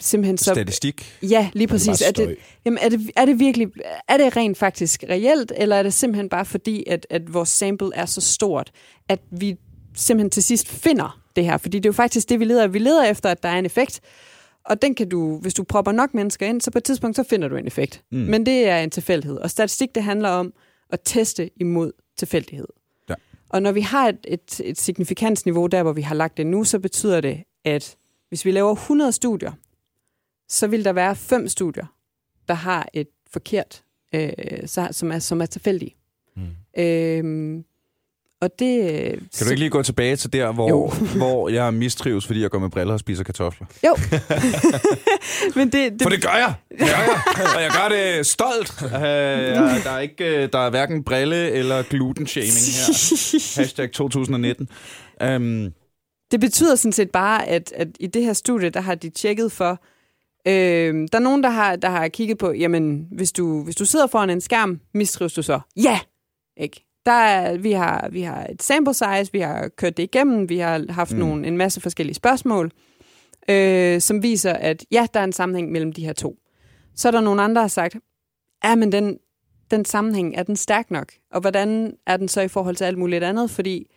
simpelthen så... Statistik. Ja, lige præcis. bare Er det, jamen, er, det, er det virkelig, er det rent faktisk reelt, eller er det simpelthen bare fordi, at, at vores sample er så stort, at vi simpelthen til sidst finder det her? Fordi det er jo faktisk det, vi leder. Vi leder efter, at der er en effekt, og den kan du, hvis du propper nok mennesker ind, så på et tidspunkt, så finder du en effekt. Mm. Men det er en tilfældighed. Og statistik, det handler om at teste imod tilfældighed. Ja. Og når vi har et, et, et signifikansniveau der, hvor vi har lagt det nu, så betyder det, at hvis vi laver 100 studier, så vil der være fem studier, der har et forkert, øh, så, som, er, som er tilfældige. Mm. Øhm, Og det... øh, Kan du ikke lige gå tilbage til der, hvor, hvor jeg mistrives, fordi jeg går med briller og spiser kartofler? Jo. Men det, det, For det gør jeg! Det gør jeg. Og jeg gør det stolt. Uh, jeg, der, er ikke, øh, der er hverken brille eller gluten-shaming her. Hashtag 2019. Um, Det betyder sådan set bare, at, at i det her studie, der har de tjekket for, øh, der er nogen, der har, der har kigget på, jamen, hvis du, hvis du sidder foran en skærm, mistrives du så? Ja! Ikke? Der er, vi, har, vi har et sample size, vi har kørt det igennem, vi har haft mm. nogle, en masse forskellige spørgsmål, øh, som viser, at ja, der er en sammenhæng mellem de her to. Så er der nogle andre, der har sagt, ja, men den, den sammenhæng, er den stærk nok? Og hvordan er den så i forhold til alt muligt andet? Fordi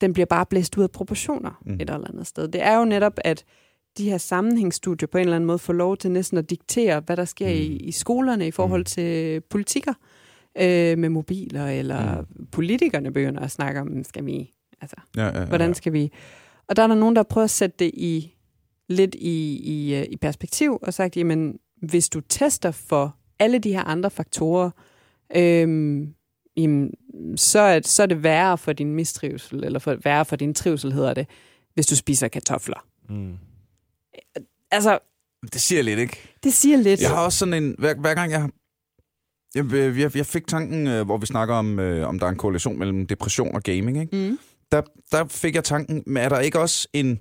den bliver bare blæst ud af proportioner mm. et eller andet sted. Det er jo netop, at de her sammenhængsstudier på en eller anden måde får lov til næsten at diktere, hvad der sker mm. i, i skolerne i forhold Mm. til politikker øh, med mobiler, eller mm. politikerne begynder at snakke om, skal vi, altså, ja, ja, ja. hvordan skal vi... Og der er der nogen, der prøver at sætte det i lidt i, i, øh, i perspektiv, og sagt, jamen, hvis du tester for alle de her andre faktorer, øhm, jamen, så, er, så er det værre for din mistrivsel, eller for, værre for din trivsel, hedder det, hvis du spiser kartofler. Mm. Altså, Det siger lidt, ikke? det siger lidt. Jeg har også sådan en... Hver, hver gang jeg. Jeg, jeg, jeg fik tanken, øh, hvor vi snakker om, øh, om der er en korrelation mellem depression og gaming, ikke? Mm. Der, der fik jeg tanken, men er der ikke også en,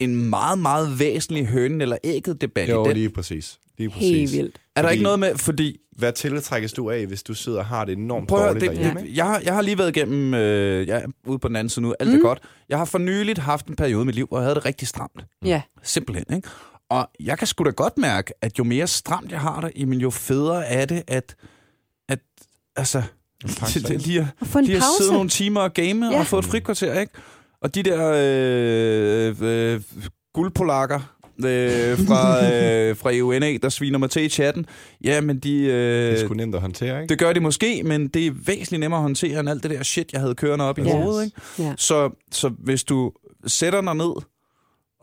en meget, meget væsentlig hønen eller ægget debat Jo, i den? lige præcis. Lige præcis. Helt vildt. Er der Fordi- ikke noget med, fordi... Hvad tiltrækkes du af, hvis du sidder og har det enormt Prøv at, dårligt det, derhjemme? det, jeg, har, jeg har lige været igennem, øh, jeg er ude på den anden side nu, alt mm. er Mm. godt. Jeg har for nyligt haft en periode i mit liv, hvor jeg havde det rigtig stramt. Ja. Simpelthen, ikke? Og jeg kan sgu da godt mærke, at jo mere stramt jeg har det, jamen jo federe er det, at, at altså, det, det, lige, at, en lige at sidde nogle timer og game Ja. og få et frikvarter, ikke? Og de der øh, øh, guldpolakker øh, fra, øh, fra EUNA, der sviner mig til i chatten, ja, men de... Øh, Det er sgu nemt at håndtere, ikke? det gør de måske, men det er væsentligt nemmere at håndtere end alt det der shit, jeg havde kørende op i Ja. hovedet. Ikke? Ja. Så, så hvis du sætter dig ned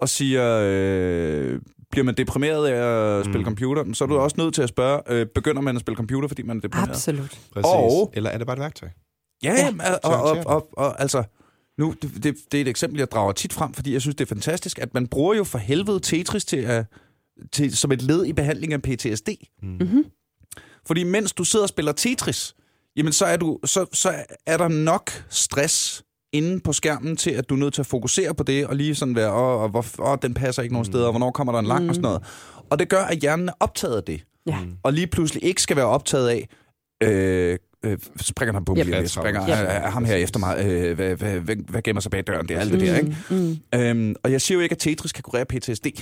og siger, øh, bliver man deprimeret af at spille Mm. computer, så er du også nødt til at spørge, øh, begynder man at spille computer, fordi man er deprimeret? Absolut. Præcis. Og- Eller er det bare et værktøj? Ja, Ja. ja. Og, og, og, og, og altså, nu, det, det, det er et eksempel, jeg drager tit frem, fordi jeg synes, det er fantastisk, at man bruger jo for helvede Tetris til at, til, som et led i behandling af PTSD. Mm. Mm-hmm. Fordi mens du sidder og spiller Tetris, jamen så er, du, så, så er der nok stress inde på skærmen til, at du er nødt til at fokusere på det, og lige sådan være, åh, og hvor, åh, den passer ikke nogen Mm. steder, og hvornår kommer der en lang, og sådan noget. Og det gør, at hjernen er optaget af det, Ja. Mm. og lige pludselig ikke skal være optaget af, øh, øh, springer han på mig, Ja, yep. springer ja. ham her efter mig, øh, hvad, hvad, hvad, hvad gemmer sig bag døren, det er alt det der, ikke? Mm. Mm. Øhm, og jeg siger jo ikke, at Tetris kan kurere PTSD.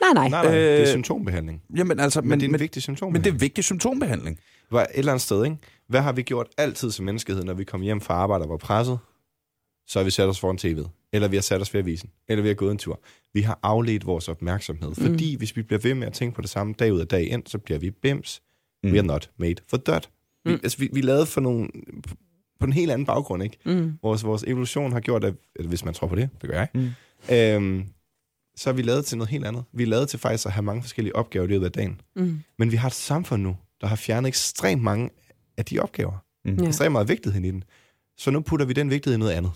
Nej, nej. Nej, nej, det er Øh, symptombehandling. Jamen altså, Men, men, det er en men, vigtig men symptombehandling. det er vigtig symptombehandling. var et eller andet sted, ikke? Hvad har vi gjort altid som menneskehed, når vi kom hjem fra arbejde og var presset? Så har vi sat os foran tv'et. Eller vi har sat os ved avisen. Eller vi har gået en tur. Vi har afledt vores opmærksomhed. Fordi hvis vi bliver ved med at tænke på det samme dag ud og dag ind, så bliver vi bims. Mm. We are not made for that. Vi, Mm. altså, vi, vi lavet for nogle, på en helt anden baggrund, ikke? Mm. Vores, vores evolution har gjort, at, hvis man tror på det, det gør jeg, Mm. øhm, så er vi lavet til noget helt andet. Vi er lavet til faktisk at have mange forskellige opgaver i løbet af dagen. Mm. Men vi har et samfund nu, der har fjernet ekstremt mange af de opgaver. Mm. Ja. Ekstremt meget vigtighed i den. Så nu putter vi den vigtighed i noget andet.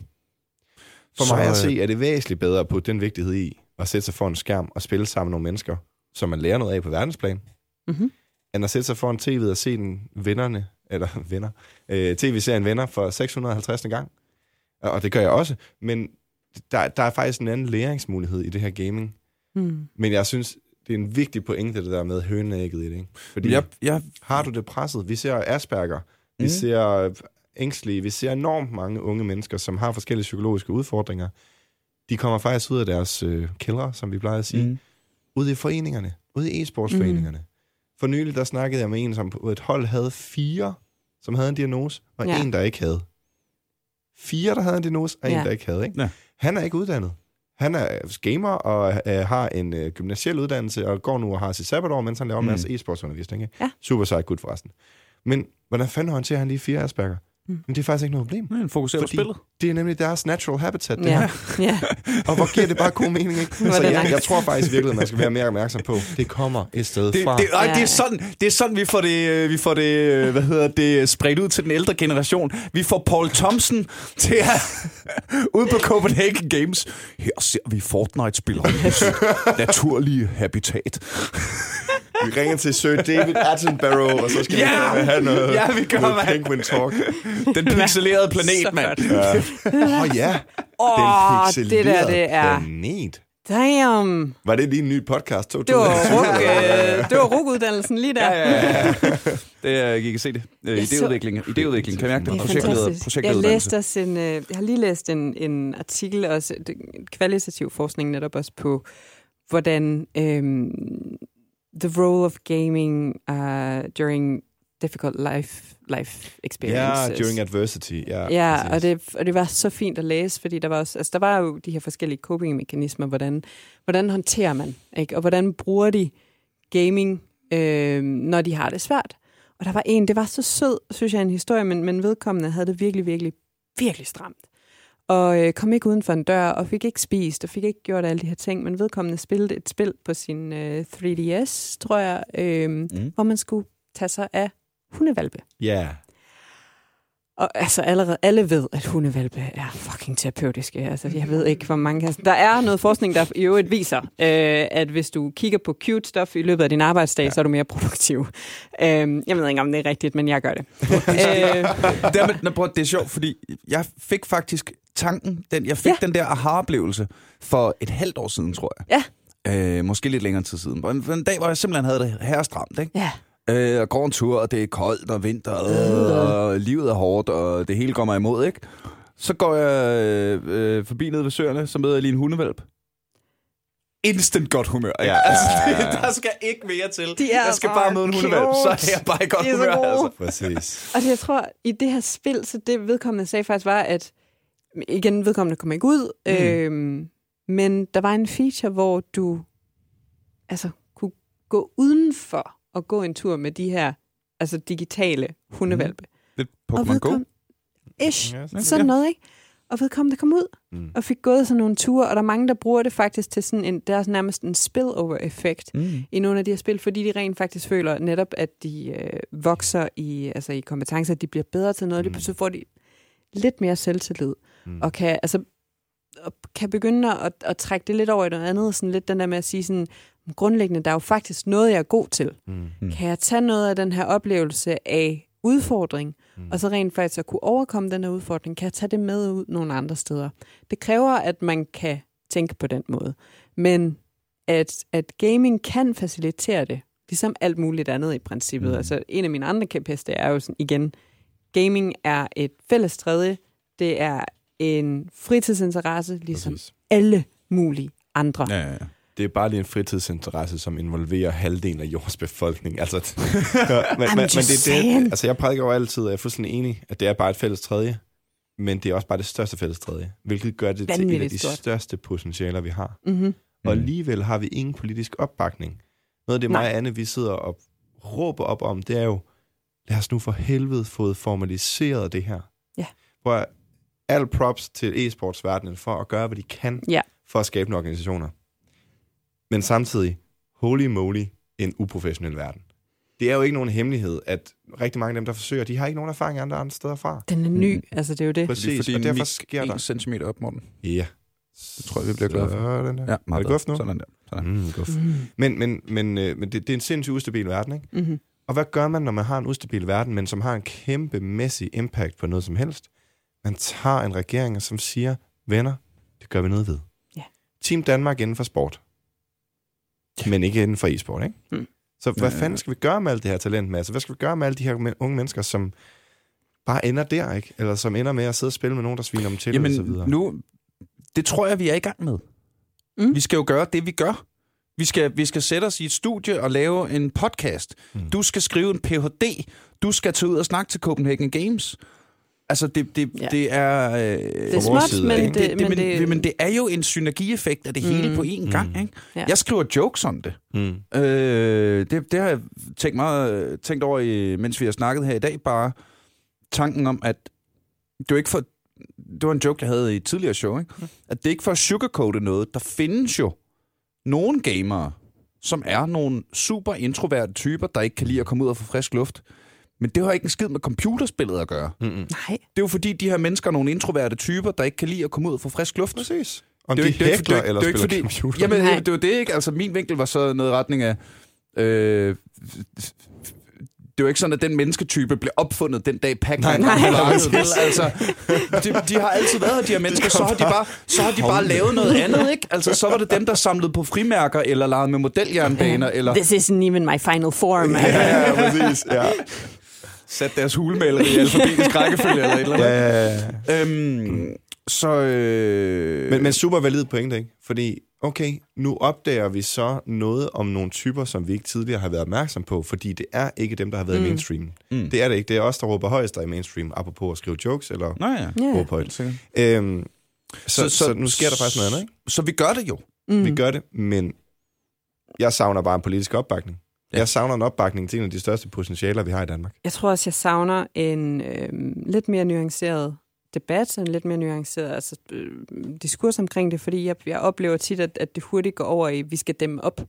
For Så, mig at øh, se, er det væsentligt bedre at putte den vigtighed i at sætte sig foran en skærm og spille sammen med nogle mennesker, som man lærer noget af på verdensplan, Mm-hmm. end at sætte sig foran tv'et og se den vennerne, eller venner, øh, tv-serien Venner for 650. gang. Og det gør jeg også, men der, der er faktisk en anden læringsmulighed i det her gaming. Mm. Men jeg synes, det er en vigtig pointe, det der med høneægget i det. Ikke? Fordi Jeg, jeg, har du det presset? Vi ser Asperger, vi Mm. ser ængstlige, vi ser enormt mange unge mennesker, som har forskellige psykologiske udfordringer. De kommer faktisk ud af deres øh, kældre, som vi plejer at sige, mm. mm. ud i foreningerne, ud i e-sportsforeningerne. Mm. For nylig, der snakkede jeg med en, som på et hold havde fire, som havde en diagnose, og Ja. en, der ikke havde. Fire, der havde en diagnose, og en, Ja. der ikke havde. Ikke? Ja. Han er ikke uddannet. Han er gamer og øh, har en øh, gymnasiel uddannelse, og går nu og har sit sabbatår, mens han laver en Mm. masse e-sportsundervisning. Ikke? Ja. Super sejt gut forresten. Men hvordan fanden håndterer han lige fire Asperger? Men det er faktisk ikke noget problem. Nej, fokuserer på spillet. Det er nemlig deres natural habitat, det Ja, her. ja. Og hvor giver det bare god mening, ikke? Så det jeg, tror faktisk virkelig, man skal være mere opmærksom på, det kommer et sted Det, fra. det, ej, Ja. det, er sådan, det er sådan, vi får det, øh, vi får det, øh, hvad hedder det, spredt ud til den ældre generation. Vi får Paul Thompson til at, ud på Copenhagen Games. Her ser vi Fortnite-spillere naturlige habitat. Vi ringer til Sir David Attenborough, og så skal Ja! vi have noget, Ja, vi gør, noget mand. penguin talk. Den pixelerede planet, mand. Åh oh, ja, Åh, den det pixelerede der, det er... planet. Damn. Var det lige en ny podcast? Det var, 2020? ruk, øh, det var rukuddannelsen lige der. Ja, ja, ja. Det er, I kan se det. Øh, Jeg så- Idéudvikling. Idéudvikling. Kan I mærke det? Det er Projektleder, fantastisk. Jeg, læste også en, øh, jeg har lige læst en, en artikel, også det- kvalitativ forskning netop også på, hvordan øhm, the role of gaming uh, during difficult life, life Ja, experiences. during adversity. Ja, Ja, præcis. og det, og det var så fint at læse, fordi der var, også, altså der var jo de her forskellige coping-mekanismer, hvordan, hvordan håndterer man, ikke? og hvordan bruger de gaming, øh, når de har det svært. Og der var en, det var så sød, synes jeg, en historie, men, men vedkommende havde det virkelig, virkelig, virkelig stramt. Og øh, kom ikke uden for en dør, og fik ikke spist, og fik ikke gjort alle de her ting, men vedkommende spillede et spil på sin øh, 3DS, tror jeg, øh, mm. hvor man skulle tage sig af hundevalpe. Ja, Og altså allerede, alle ved, at hundevalpe er fucking terapeutiske. Altså, jeg ved ikke, hvor mange kan... Der er noget forskning, der i øvrigt viser, øh, at hvis du kigger på cute stuff i løbet af din arbejdsdag, ja. så er du mere produktiv. Øh, jeg ved ikke, om det er rigtigt, men jeg gør det. øh, det, er, men, prøv, det er sjovt, fordi jeg fik faktisk tanken, den, jeg fik ja. Den der aha-oplevelse for et halvt år siden, tror jeg. Ja. Øh, måske lidt længere tid siden. En, en dag, hvor jeg simpelthen havde det her stramt, ikke? ja. Øh, og går en tur, og det er koldt og vinter, øh, og livet er hårdt, og det hele går mig imod, ikke? Så går jeg øh, øh, forbi nede ved søerne, så møder jeg lige en hundevalp. Instant godt humør. Ja, altså, det, der skal ikke mere til. De er jeg skal bare møde en hundevalp, så er jeg bare i godt humør. Altså. præcis. Og det, jeg tror, i det her spil, så det vedkommende sagde faktisk var, at igen, vedkommende kommer ikke ud, mm. øhm, men der var en feature, hvor du altså kunne gå udenfor og gå en tur med de her altså digitale hundevalpe. Lidt Og Pokémon Go. Ish, Ja, sådan noget, ikke? Og vedkommende kom ud Mm. og fik gået sådan nogle ture, og der er mange, der bruger det faktisk til sådan en, der er nærmest en spillover-effekt Mm. i nogle af de her spil, fordi de rent faktisk føler netop, at de øh, vokser i, altså i kompetencer, at de bliver bedre til noget, Mm. mm. så får de lidt mere selvtillid, Mm. mm. og kan, altså, og kan begynde at, at trække det lidt over i noget andet, sådan lidt den der med at sige sådan, grundlæggende, der er jo faktisk noget, jeg er god til. Mm. Kan jeg tage noget af den her oplevelse af udfordring, Mm. og så rent faktisk at kunne overkomme den her udfordring, kan jeg tage det med ud nogle andre steder. Det kræver, at man kan tænke på den måde. Men at, at gaming kan facilitere det, ligesom alt muligt andet i princippet. Mm. Altså en af mine andre kæpheste er jo sådan, igen, gaming er et fælles tredje, det er en fritidsinteresse, ligesom Præcis. alle mulige andre. Ja, ja, ja. Det er bare lige en fritidsinteresse, som involverer halvdelen af jordens befolkning. Altså, men, men, men det, det, altså, jeg prædiker jo altid, og jeg er fuldstændig enig, at det er bare et fælles tredje, men det er også bare det største fælles tredje, hvilket gør det til et af Vanvittigt de stort. største potentialer, vi har. Mm-hmm. Og Mm. alligevel har vi ingen politisk opbakning. Noget af det, mig og Anne, vi sidder og råber op om, det er jo, lad os nu for helvede fået formaliseret det her. Ja. Hvor al props til e-sportsverdenen for at gøre, hvad de kan Ja. for at skabe nogle organisationer. Men samtidig, holy moly, en uprofessionel verden. Det er jo ikke nogen hemmelighed, at rigtig mange af dem, der forsøger, de har ikke nogen erfaring andre, andre steder fra. Den er ny, Mm. altså det er jo det. Præcis, Lige fordi og derfor sker der... en centimeter op, Morten. Ja. Det tror jeg, vi bliver glade for. Sådan der. Ja, er meget det bedre. guf nu? Sådan der. Sådan. Mm, guf. Mm. Men, men, men, øh, men det, det er en sindssygt ustabil verden, ikke? Mm-hmm. Og hvad gør man, når man har en ustabil verden, men som har en kæmpe mæssig impact på noget som helst? Man tager en regering, som siger, venner, det gør vi noget ved. Ja. Team Danmark inden for sport. Men ikke inden for e-sport, ikke? Mm. Så hvad Ja, ja, ja. fanden skal vi gøre med alt det her talentmasse? Hvad skal vi gøre med alle de her unge mennesker, som bare ender der, ikke? Eller som ender med at sidde og spille med nogen, der sviner dem til, og så Jamen, videre. nu, det tror jeg, vi er i gang med. Mm. Vi skal jo gøre det, vi gør. Vi skal, vi skal sætte os i et studie og lave en podcast. Mm. Du skal skrive en Ph.D. Du skal tage ud og snakke til Copenhagen Games. Altså, det, det, Ja. det er... Øh, Det er vores småt, side, men det, det, det, men, det, det, men det er jo en synergieffekt af det hele Mm. på én Mm. gang. Ikke? Ja. Jeg skriver jokes om det. Mm. Øh, det. Det har jeg tænkt, meget, tænkt over, i, mens vi har snakket her i dag. Bare tanken om, at det var ikke for... Det var en joke, jeg havde i et tidligere show, ikke? At det er ikke for at sugarcoate noget. Der findes jo nogle gamere, som er nogle super introverte typer, der ikke kan lide at komme ud og få frisk luft. Men det har ikke en skid med computerspillet at gøre. Mm-mm. Nej. Det er jo fordi, de her mennesker er nogle introverte typer, der ikke kan lide at komme ud og få frisk luft. Præcis. Om Det er de jo ikke- det er jo ikke- hækler det er jo eller ikke- det er jo spiller ikke computer. Jamen, Nej. det var det ikke. Altså, min vinkel var så noget i retning af... Øh, det var ikke sådan, at den mennesketype blev opfundet den dag pac Nej, nej, nej, altså, de, de, har altid været her, de her mennesker. Så har de bare, så har de bare lavet noget andet, ikke? Altså, så var det dem, der samlede på frimærker, eller legede med modeljernbaner, eller This isn't even my final form. Ja, ja, præcis. Ja. satte deres hulemaleri i alfabetisk rækkefølge, eller et eller Ja, andet. ja, ja. Øhm, så... Øh, Men, men super valid pointe, ikke? Fordi, okay, nu opdager vi så noget om nogle typer, som vi ikke tidligere har været opmærksom på, fordi det er ikke dem, der har været mm. i mainstream. Mm. Det er det ikke. Det er os, der råber højst der er i mainstream, apropos at skrive jokes eller Nå ja, Ja. råbe højt. sikkert. Øhm, så, Så- så, så- så, nu sker der faktisk noget andet, ikke? Så vi gør det jo. Mm. Vi gør det, men jeg savner bare en politisk opbakning. Ja. Jeg savner en opbakning til en af de største potentialer, vi har i Danmark. Jeg tror også, jeg savner en øh, lidt mere nuanceret debat, en lidt mere nuanceret altså, øh, diskurs omkring det, fordi jeg, jeg oplever tit, at, at det hurtigt går over i, at vi skal dæmme op,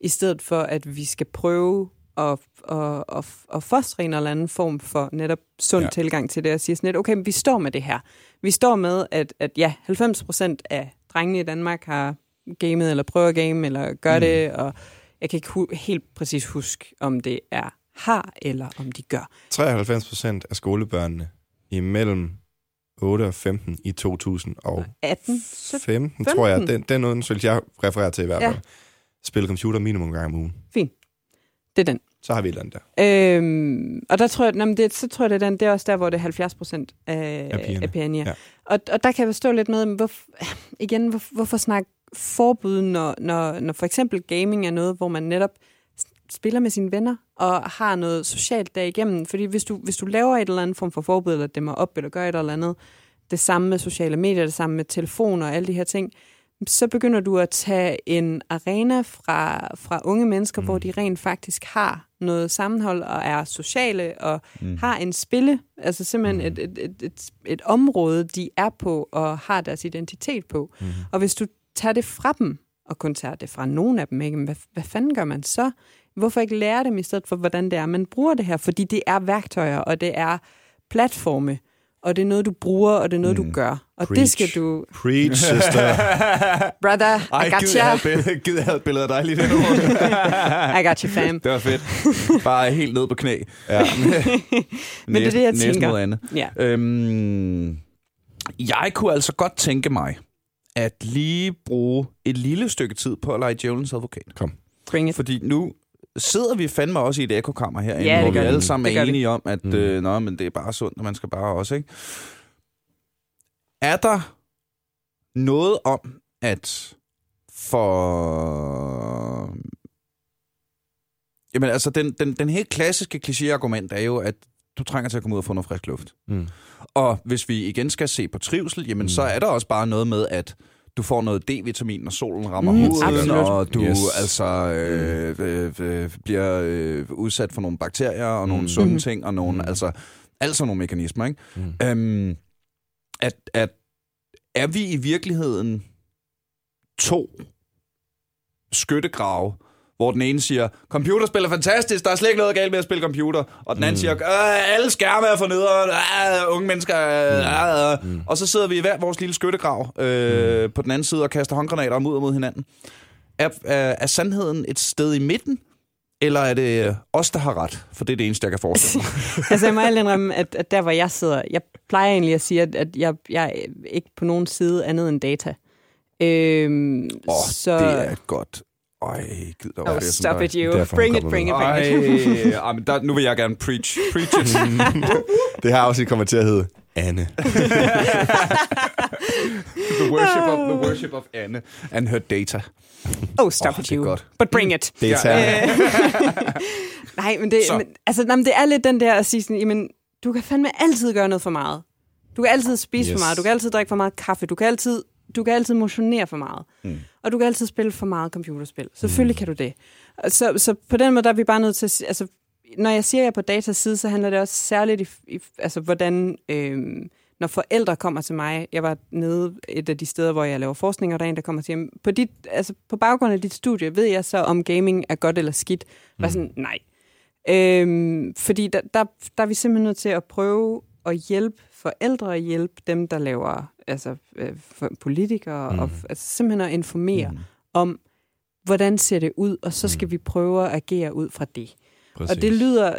i stedet for, at vi skal prøve at, at, at, at fostre en eller anden form for netop sund Ja. tilgang til det, og sige sådan lidt, okay, men vi står med det her. Vi står med, at, at ja, 90 procent af drengene i Danmark har gamet, eller prøver at game, eller gør mm. det, og jeg kan ikke hu- helt præcis huske, om det er har, eller om de gør. 93 procent af skolebørnene imellem 8 og 15 i 2015, 18, 15, tror jeg, den, den undersøgelse, jeg refererer til i hvert Ja. fald, spille computer minimum en gang om ugen. det er den. Så har vi et eller andet der. Øhm, og der tror jeg, jamen det, så tror jeg, det er, den, det er også der, hvor det er 70 procent af, Af pigerne. af pigerne. Ja. Ja. Og, og der kan jeg stå lidt med, hvor, igen, hvor, hvorfor snakke forbud, når, når, når for eksempel gaming er noget, hvor man netop spiller med sine venner og har noget socialt derigennem. Fordi hvis du, hvis du laver et eller andet form for forbud, eller dæmmer op, eller gør et eller andet, det samme med sociale medier, det samme med telefoner og alle de her ting, så begynder du at tage en arena fra, fra unge mennesker, mm. hvor de rent faktisk har noget sammenhold og er sociale og mm. har en spille, altså simpelthen et, et, et, et, et område, de er på og har deres identitet på. Mm. Og hvis du tager det fra dem, og kun tager det fra nogle af dem, ikke? Men hvad, hvad fanden gør man så? Hvorfor ikke lære dem i stedet for, hvordan det er, man bruger det her? Fordi det er værktøjer, og det er platforme, og det er noget, du bruger, og det er noget, mm. du gør. Og Preach. det skal du... Preach, sister. Brother, I got gider you. billede- gider jeg have et billede af dig lige der. I got you, fam. Det var fedt. Bare helt ned på knæ. ja. Men det er det, jeg Næsten tænker. andet. Ja. Øhm, jeg kunne altså godt tænke mig at lige bruge et lille stykke tid på at lege djævelens advokat. Bring it. Fordi nu sidder vi fandme også i et ekokammer her, Ja, hvor vi alle sammen Det er gør det. enige om, at mm. øh, nå, men det er bare sundt, og man skal bare også, ikke? Er der noget om, at for... Jamen altså, den, den, den helt klassiske klichéargument er jo, at du trænger til at komme ud og få noget frisk luft. Mm. Og hvis vi igen skal se på trivsel, jamen mm. så er der også bare noget med, at du får noget D-vitamin, når solen rammer Mm, mm, huden, absolut. og du Yes. altså øh, øh, øh, bliver øh, udsat for nogle bakterier og nogle Mm. sunde Mhm. ting, og nogle, Mm. altså, altså nogle mekanismer, ikke? Mm. Øhm, at, at er vi i virkeligheden to skyttegrave, hvor den ene siger, computerspil er fantastisk, der er slet ikke noget galt med at spille computer, og den anden Mm. siger, øh, alle skærme er for nederen, øh, unge mennesker, øh, øh, Mm. og så sidder vi i hver vores lille skyttegrav øh, mm. på den anden side og kaster håndgranater og mudder mod hinanden. Er, er, er sandheden et sted i midten, eller er det øh, os, der har ret? For det er det eneste, jeg kan forestille mig. altså, jeg må ærligt indrømme, at, at der, hvor jeg sidder, jeg plejer egentlig at sige, at, at jeg, jeg er ikke på nogen side andet end data. Øhm, Åh, så... det er godt... Øj, gid Oh, det, stop it, you. derfor, Bring it, bring it, bring it. Ej, ej, men der, nu vil jeg gerne preach. Preach it. Det har også kommer til at hedde Anne. the, worship of, the worship of Anne and her data. Oh, stop Åh, it, det er you. godt. But bring it. Data. Ja. Nej, men det, Så. men, altså, nej, men det er lidt den der at sige sådan, jamen, du kan fandme altid gøre noget for meget. Du kan altid spise. Yes. for meget, du kan altid drikke for meget kaffe, du kan altid, du kan altid motionere for meget. Mm. Og du kan altid spille for meget computerspil. Selvfølgelig mm. kan du det. Så, så på den måde, der er vi bare nødt til at altså, når jeg siger, at jeg er på datas side, så handler det også særligt i, i altså, hvordan, øh, når forældre kommer til mig, jeg var nede et af de steder, hvor jeg laver forskning, og der er en, der kommer til mig, på, dit, altså, på baggrund af dit studie, ved jeg så, om gaming er godt eller skidt? Mm. Var sådan, nej. Øhm, fordi der, der, der er vi simpelthen nødt til at prøve at hjælpe forældre og hjælpe dem, der laver altså, øh, politikere, mm. og altså, simpelthen at informere mm. om, hvordan ser det ud, og så skal mm. vi prøve at agere ud fra det. Præcis. Og det lyder,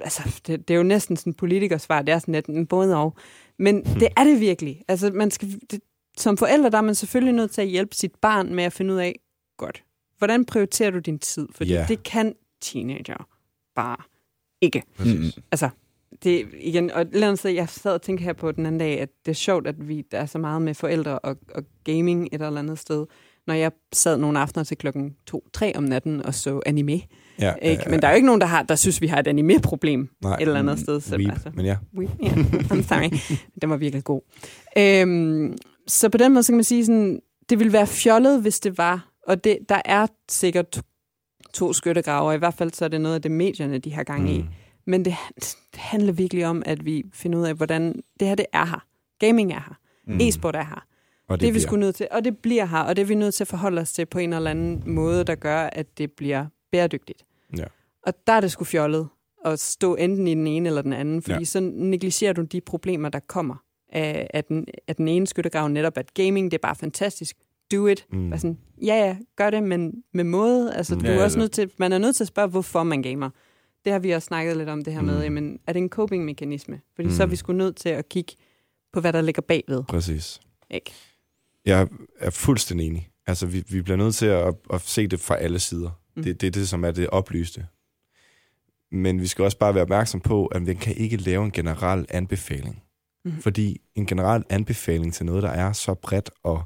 altså det, det er jo næsten sådan politikersvar, det er sådan lidt en både og, men hmm. det er det virkelig. Altså man skal, det, som forældre, der er man selvfølgelig nødt til at hjælpe sit barn med at finde ud af, godt, hvordan prioriterer du din tid? Fordi yeah. det kan teenager bare ikke. Præcis. Altså, det igen, og et eller andet sted, jeg sad og tænkte her på den anden dag, at det er sjovt, at vi der er så meget med forældre og, og gaming et eller andet sted. Når jeg sad nogle aftener til klokken 2-3 om natten og så anime, Ja, ikke? Ja, ja. Men der er jo ikke nogen, der, har, der synes, vi har et anime-problem et eller andet sted. Så, weep, altså, men ja. Weep, yeah, I'm sorry. Den var virkelig god. Øhm, så på den måde, så kan man sige, sådan, det ville være fjollet, hvis det var, og det, der er sikkert to, skyttegraver, i hvert fald så er det noget af det, medierne de har gang mm. Men det, det handler virkelig om, at vi finder ud af, hvordan det her det er her. Gaming er her. Mm. E-sport er her. Og det, det er vi sgu nødt til, og det bliver her, og det er vi nødt til at forholde os til på en eller anden måde, der gør, at det bliver bæredygtigt. Ja. Og der er det sgu fjollet at stå enten i den ene eller den anden, fordi ja. så negligerer du de problemer, der kommer af, af, den, af den ene skyttegrav, netop at gaming, det er bare fantastisk. Do it. Mm. sådan, ja, ja, gør det, men med måde. Altså, mm. du er også nødt til, man er nødt til at spørge, hvorfor man gamer. Det har vi også snakket lidt om, det her mm. med, jamen, er det en coping-mekanisme? Fordi mm. så er vi sgu nødt til at kigge på, hvad der ligger bagved. Præcis. Ikke? Jeg er fuldstændig enig. Altså, vi, vi bliver nødt til at, at se det fra alle sider. Mm. Det, det er det, som er det oplyste. Men vi skal også bare være opmærksom på, at vi kan ikke lave en generel anbefaling. Mm. Fordi en generel anbefaling til noget, der er så bredt og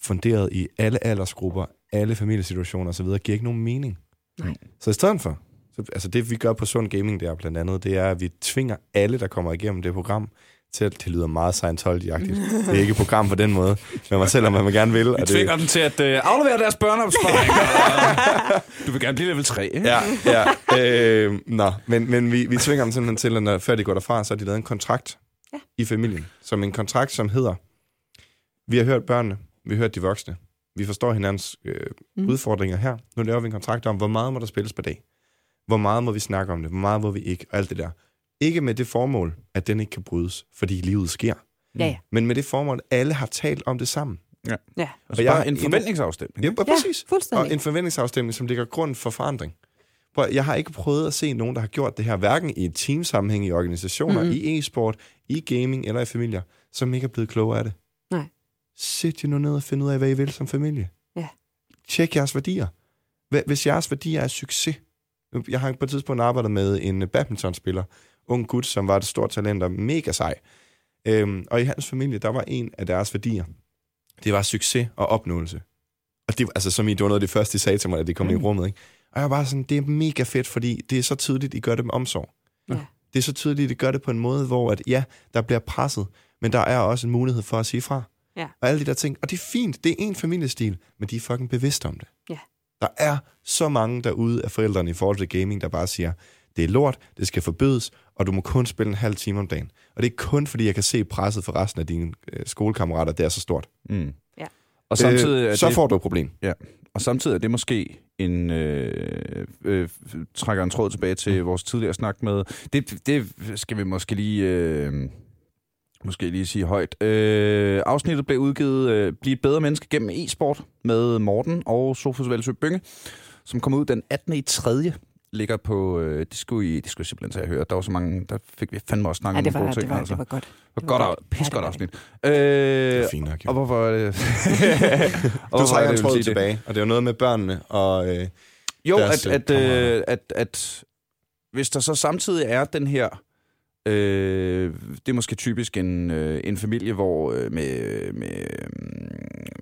funderet i alle aldersgrupper, alle familiesituationer osv., giver ikke nogen mening. Nej. Så i stedet for, så, altså det vi gør på Sund Gaming der blandt andet, det er, at vi tvinger alle, der kommer igennem det program, til at det lyder meget Scientology-agtigt. Det er ikke et program på den måde, men mig selv, om man gerne vil. Vi tvinger det... dem til at uh, aflevere deres børneopsparing. du vil gerne blive level 3, ikke? Ja, ja. Øh, nå, men, men vi, vi tvinger dem simpelthen til, at når, før de går derfra, så har de lavet en kontrakt ja. i familien. Som en kontrakt, som hedder, vi har hørt børnene, vi har hørt de voksne, vi forstår hinandens øh, mm. udfordringer her. Nu laver vi en kontrakt om, hvor meget må der spilles per dag. Hvor meget må vi snakke om det, hvor meget må vi ikke, og alt det der. Ikke med det formål, at den ikke kan brydes, fordi livet sker. Ja, ja. Men med det formål, at alle har talt om det sammen. Ja. ja. Og, og jeg, en forventningsafstemning. Ja, præcis. Ja, fuldstændig. Og en forventningsafstemning, som ligger grund for forandring. Prøv, jeg har ikke prøvet at se nogen, der har gjort det her, hverken i et teamsammenhæng, i organisationer, mm-hmm. i e-sport, i gaming eller i familier, som ikke er blevet klogere af det. Nej. Sæt jer nu ned og find ud af, hvad I vil som familie. Ja. Tjek jeres værdier. Hvis jeres værdier er succes. Jeg har på et tidspunkt arbejdet med en badmintonspiller, ung gut, som var et stort talent og mega sej. Øhm, og i hans familie, der var en af deres værdier, det var succes og opnåelse. Og det, altså, som I, det var noget af det første, de sagde til mig, at de kom mm. i rummet. Ikke? Og jeg var sådan, det er mega fedt, fordi det er så tydeligt, I gør det med omsorg. Ja. Det er så tydeligt, I gør det på en måde, hvor at, ja, der bliver presset, men der er også en mulighed for at sige fra. Ja. Og alle de der ting. Og det er fint, det er en familiestil, men de er fucking bevidste om det. Ja. Der er så mange derude af forældrene i forhold til gaming, der bare siger, det er lort, det skal forbydes, og du må kun spille en halv time om dagen. Og det er kun, fordi jeg kan se presset for resten af dine øh, skolekammerater, det er så stort. Mm. Ja. Og samtidig øh, så det, får du et problem. Ja. Og samtidig er det måske en øh, øh, trækker en tråd tilbage til mm. vores tidligere snak med. Det, det skal vi måske lige øh, måske lige sige højt. Øh, afsnittet blev udgivet øh, Bliv et bedre menneske gennem e-sport med Morten og Sofus Velsø Bynge, som kom ud den 18. i 3 ligger på... Øh, det, skulle I, det skulle I simpelthen tage at høre. Der var så mange... Der fik vi fandme også snakket ja, det om var, ting. Det var, altså. det var godt. Det var, godt, pis godt afsnit. Øh, det er fint nok, Og hvorfor... Øh, og du trækker en tråd tilbage, og det er jo noget med børnene og... Øh, jo, at, at, øh, at, at hvis der så samtidig er den her Øh, det er måske typisk en, øh, en familie, hvor øh, med, med,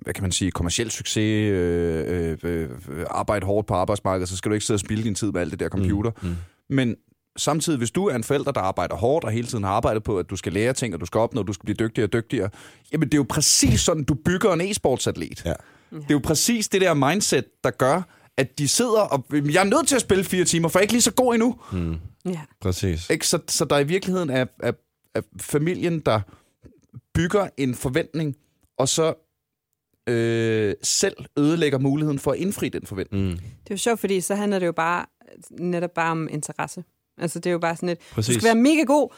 hvad kan man sige, kommersiel succes, øh, øh, arbejde hårdt på arbejdsmarkedet, så skal du ikke sidde og spille din tid med alt det der computer. Mm, mm. Men samtidig, hvis du er en forælder, der arbejder hårdt og hele tiden har arbejdet på, at du skal lære ting, og du skal opnå, og du skal blive dygtigere og dygtigere, jamen det er jo præcis sådan, du bygger en e-sportsatlet. Ja. Det er jo præcis det der mindset, der gør, at de sidder og... Jeg er nødt til at spille fire timer, for jeg er ikke lige så god endnu. Mm. Ja. Præcis. Ikke? Så, så der i virkeligheden er, er, er familien, der bygger en forventning, og så øh, selv ødelægger muligheden for at indfri den forventning. Mm. Det er jo sjovt, fordi så handler det jo bare netop bare om interesse. Altså, det er jo bare sådan et, Præcis. du skal være mega god.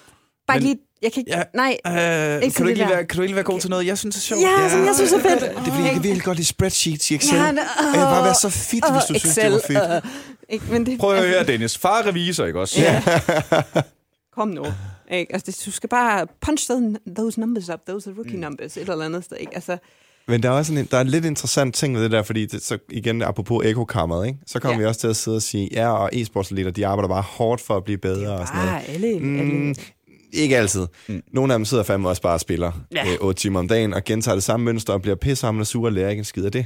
Bare Men- lige, jeg kan ikke, Ja. ja. nej. Øh, Ikke kan, du ikke lige være, kan du ikke være god til noget, jeg synes er sjovt? Ja, som jeg synes er fedt. Det er fordi, jeg kan virkelig godt lide spreadsheets i Excel. Ja, Ja, det- jeg vil bare være så fedt, Åh, hvis du synes, det var fedt. øh, ikke, men det, Prøv at høre, Dennis. Far er revisor, ikke også? Ja. Kom nu. Ikke? Altså, du skal bare punch those, those numbers up. Those are rookie Mm. numbers. Et eller andet sted. Ikke? Altså, Men der er også en, der er en lidt interessant ting ved det der, fordi det, så igen, apropos ekokammeret, ikke? så kommer Ja. ja. vi også til at sidde og sige, ja, og e-sportsatleter, de arbejder bare hårdt for at blive bedre det er og sådan noget. bare alle, Mm, alle. Ikke altid. Mm. Mm. Nogle af dem sidder fandme også bare og spiller Ja. ja. øh, 8 timer om dagen, og gentager det samme mønster, og bliver pissehamlet sure og lærer ikke en skid af det.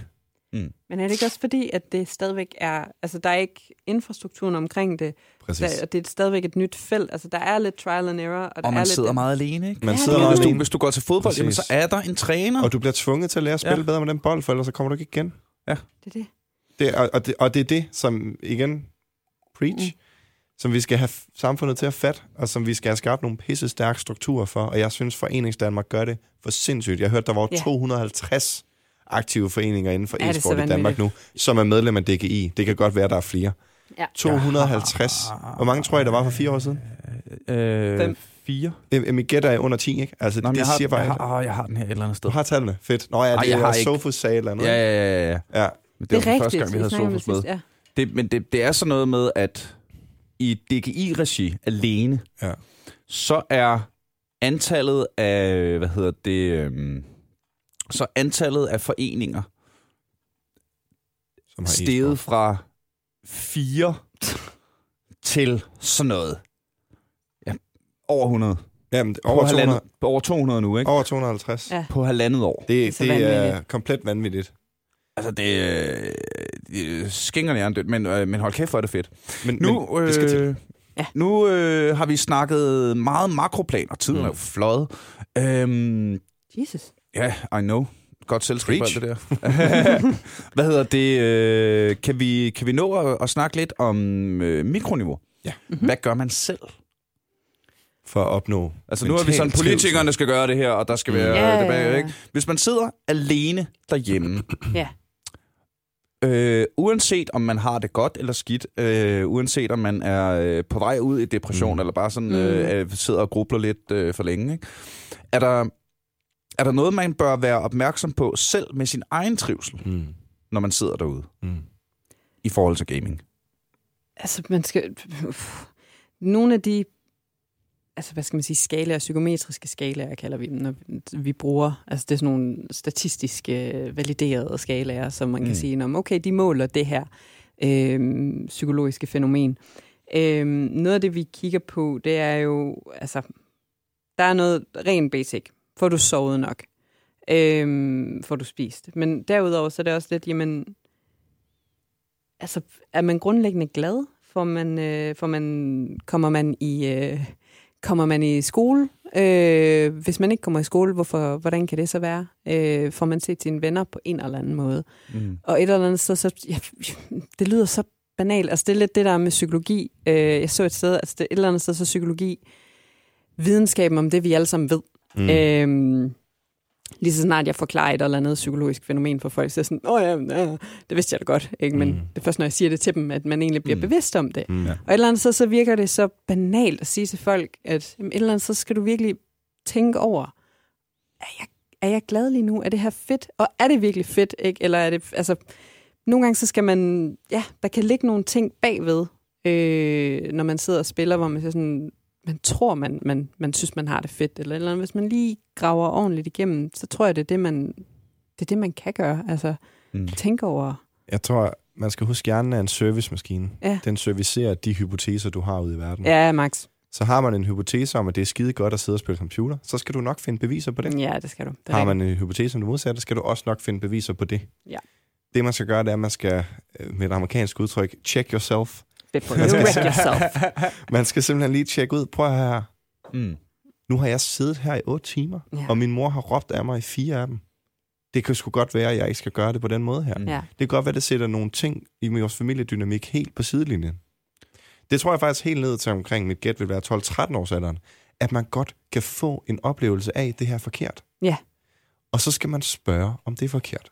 Men er det ikke også fordi, at det stadigvæk er... Altså, der er ikke infrastrukturen omkring det. Præcis. Der, og det er stadigvæk et nyt felt. Altså, der er lidt trial and error. Og, der Og man er sidder lidt, meget alene, ikke? Man Ja, sidder er meget Hvis du, alene, hvis du går til fodbold, jamen, så er der en træner. og du bliver tvunget til at lære at spille Ja. ja. bedre med den bold, for ellers så kommer du ikke igen. Det er det. Det, og, og, det, og det er det, som igen, preach, mm. Som vi skal have samfundet til at fat, og som vi skal have skabt nogle pisse stærke strukturer for. Og jeg synes, Foreningsdanmark gør det for sindssygt. Jeg hørte, der var Ja. 250 aktive foreninger inden for Ja, det er e-sport i Danmark nu, som er medlem af DGI. Det kan godt være, der er flere. Ja. 250. Hvor mange tror jeg, der var for fire år siden? Øh, Fem. Fire. Øh, Mit gæt er under 10, ikke? Altså, Nå, det jeg, har, siger bare... jeg, har, åh, jeg har den her et eller andet sted. Du har tallene. Fedt. Nå ja, Ej, det jeg er har Sofus sagde et eller andet. Ja, ja, ja, ja. ja. Men Det er, var rigtigt. første gang, vi havde Sofus med. sidst, Ja. Det, men det, det er sådan noget med, at i DGI-regi alene, Ja. så er antallet af, hvad hedder det, øhm, så antallet af foreninger Som har steget e-sport. fra fire til sådan noget. Ja, over 100. Jamen, Over, over, 200, halvandet, over 200 nu, ikke? over 250. Ja. På halvandet år. Det, er så det er vanvittigt. komplet vanvittigt. Altså, det, øh, det er jerndødt, men, øh, men hold kæft, hvor er det fedt. Men, Nu, men det skal til. øh, Ja. nu øh, har vi snakket meget makroplan, og tiden mm. er jo fløjet. Øhm, Jesus. ja, I know. Godt selskab alt det der. Hvad hedder det? Øh, kan, vi, kan vi nå at, at snakke lidt om øh, mikroniveau? Ja. Mm-hmm. Hvad gør man selv? For at opnå Altså nu er vi sådan, politikerne skal gøre det her, og der skal være Ja, ja, ja, debat, ja. ikke? Hvis man sidder alene derhjemme, Ja. Øh, uanset om man har det godt eller skidt, øh, uanset om man er øh, på vej ud i depression, mm. eller bare sådan øh, øh, sidder og grubler lidt øh, for længe, ikke? Er, der, er der noget, man bør være opmærksom på selv med sin egen trivsel, Mm. når man sidder derude, Mm. i forhold til gaming? Altså, man skal... Nogle af de altså, hvad skal man sige, skalaer, psykometriske skalaer, kalder vi dem, når vi bruger, altså det er sådan nogle statistiske øh, validerede skalaer, som man kan Mm. sige, om okay, de måler det her øh, psykologiske fænomen. Øh, noget af det, vi kigger på, det er jo, altså, der er noget rent basic. Får du sovet nok? Øh, får du spist? Men derudover, så er det også lidt, jamen, altså, er man grundlæggende glad? Får man, øh, får man, kommer man i, øh, kommer man i skole? Øh, hvis man ikke kommer i skole, hvorfor, hvordan kan det så være? Øh, får man set sine venner på en eller anden måde? Mm. Og et eller andet sted, så, ja, det lyder så banalt. Altså, det er lidt det der med psykologi. Øh, jeg så et sted, altså det, et eller andet sted, så psykologi, videnskaben om det, vi alle sammen ved. Mm. Mm. Lige så snart jeg forklarer et eller andet psykologisk fænomen for folk, så er jeg sådan, åh ja, ja, det vidste jeg da godt. Ikke? Men Mm. det er først, når jeg siger det til dem, at man egentlig bliver Mm. bevidst om det. Mm. Ja. Og et eller andet sted, så virker det så banalt at sige til folk, at jamen, et eller andet, så skal du virkelig tænke over, er jeg, er jeg glad lige nu? Er det her fedt? Og er det virkelig fedt? Ikke? Eller er det, altså, nogle gange så skal man, ja, der kan ligge nogle ting bagved, øh, når man sidder og spiller, hvor man, så sådan, man tror, man, man, man synes, man har det fedt. Eller, eller. Hvis man lige graver ordentligt igennem, så tror jeg, det er det, man, det er det, man kan gøre. Altså, Mm. tænke over, Jeg tror, man skal huske, at hjernen er en servicemaskine. Ja. Den servicerer de hypoteser, du har ude i verden. ja, Max. Så har man en hypotese om, at det er skide godt at sidde og spille computer, så skal du nok finde beviser på det. Ja, det skal du. Det Har man en hypotese om det modsatte, skal du også nok finde beviser på det. Ja. Det, man skal gøre, det er, at man skal, øh, med et amerikansk udtryk, check yourself. Before you wreck yourself. Man skal simpelthen lige tjekke ud. Prøv at høre her. Mm. Nu har jeg siddet her i otte timer, Ja. og min mor har råbt af mig i fire af dem. Det kan sgu godt være, at jeg ikke skal gøre det på den måde her. Mm. Ja. Det kan godt være, at det sætter nogle ting i vores familiedynamik helt på sidelinjen. Det tror jeg faktisk helt ned til omkring mit gæt vil være 12-13 års alderen, at man godt kan få en oplevelse af, at det her er forkert. Ja. Og så skal man spørge, om det er forkert.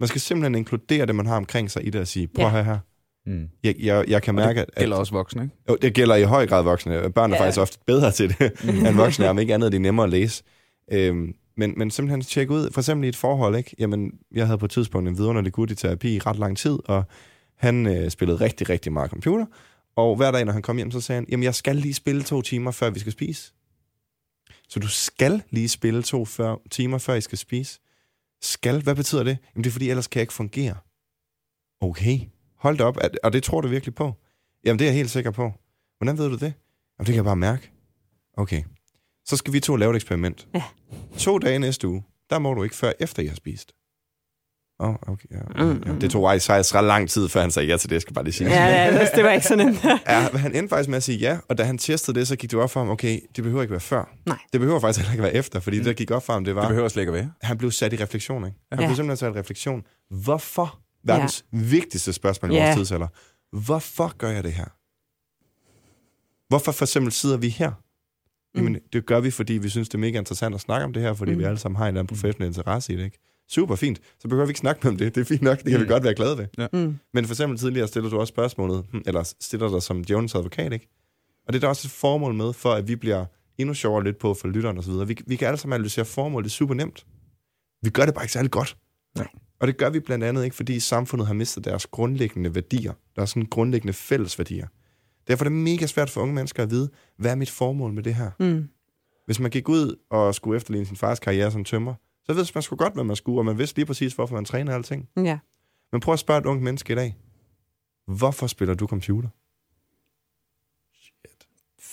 Man skal simpelthen inkludere det, man har omkring sig i det og sige, prøv Ja. her her. Mm. Jeg, jeg, jeg kan mærke, at... Eller også voksne, ikke? Jo, det gælder i høj grad voksne. Børn er Ja. faktisk ofte bedre til det, end voksne er, om ikke andet, det er nemmere at læse. Øhm, men, men simpelthen tjekke ud, for eksempel i et forhold, ikke? Jamen, jeg havde på et tidspunkt en vidunderlig gut i terapi i ret lang tid, og han øh, spillede rigtig, rigtig meget computer. Og hver dag, når han kom hjem, så sagde han, jamen, jeg skal lige spille to timer, før vi skal spise. Så du skal lige spille to før, timer, før I skal spise. Skal? Hvad betyder det? Jamen, det er fordi, ellers kan jeg ikke fungere. Okay. Hold da op. Er- Og det tror du virkelig på? Jamen, det er jeg helt sikker på. Hvordan ved du det? Jamen, det kan jeg bare mærke. Okay. Så skal vi to lave et eksperiment. Ja. To dage næste uge, der må du ikke før efter, I har spist. Åh, oh, okay. Ja, Mm, ja. Det tog faktisk faktisk ret lang tid, før han sagde ja til det, jeg skal bare lige sige. Ja, ja det, var ikke så nemt. Ja, men han endte faktisk med at sige ja, og da han testede det, så gik det op for ham, okay, det behøver ikke være før. Nej. Det behøver faktisk heller ikke være efter, fordi det, der gik op for ham, det var, Det behøver slet ikke at være. han blev sat i refleksion, ikke? Han Ja. blev simpelthen sat i refleksion. Hvorfor? Verdens ja. vigtigste spørgsmål i Ja. vores tidsalder. Hvorfor gør jeg det her? Hvorfor for eksempel sidder vi her? Jamen, Mm. det gør vi, fordi vi synes, det er mega interessant at snakke om det her, fordi mm. Vi alle sammen har en eller anden professionel interesse i det, ikke? Super fint. Så behøver vi ikke snakke om det. Det er fint nok. Det kan mm. vi godt være glade ved. Mm. Men for eksempel tidligere stiller du også spørgsmålet, hmm, eller stiller dig som Jones advokat, ikke? Og det er der også et formål med, for at vi bliver endnu sjovere lidt på for lytteren og så videre. Vi, vi kan alle sammen analysere formål, det er super nemt. Vi gør det bare ikke særlig godt. Nej. Og det gør vi blandt andet ikke, fordi samfundet har mistet deres grundlæggende værdier. Der er sådan grundlæggende fælles værdier. Derfor er det mega svært for unge mennesker at vide, hvad er mit formål med det her? Mm. Hvis man gik ud og skulle efterligne sin fars karriere som tømmer, så vidste man sgu godt, hvad man skulle, og man vidste lige præcis, hvorfor man træner alting. Ja. Men prøv at spørge et ungt menneske i dag. Hvorfor spiller du computer?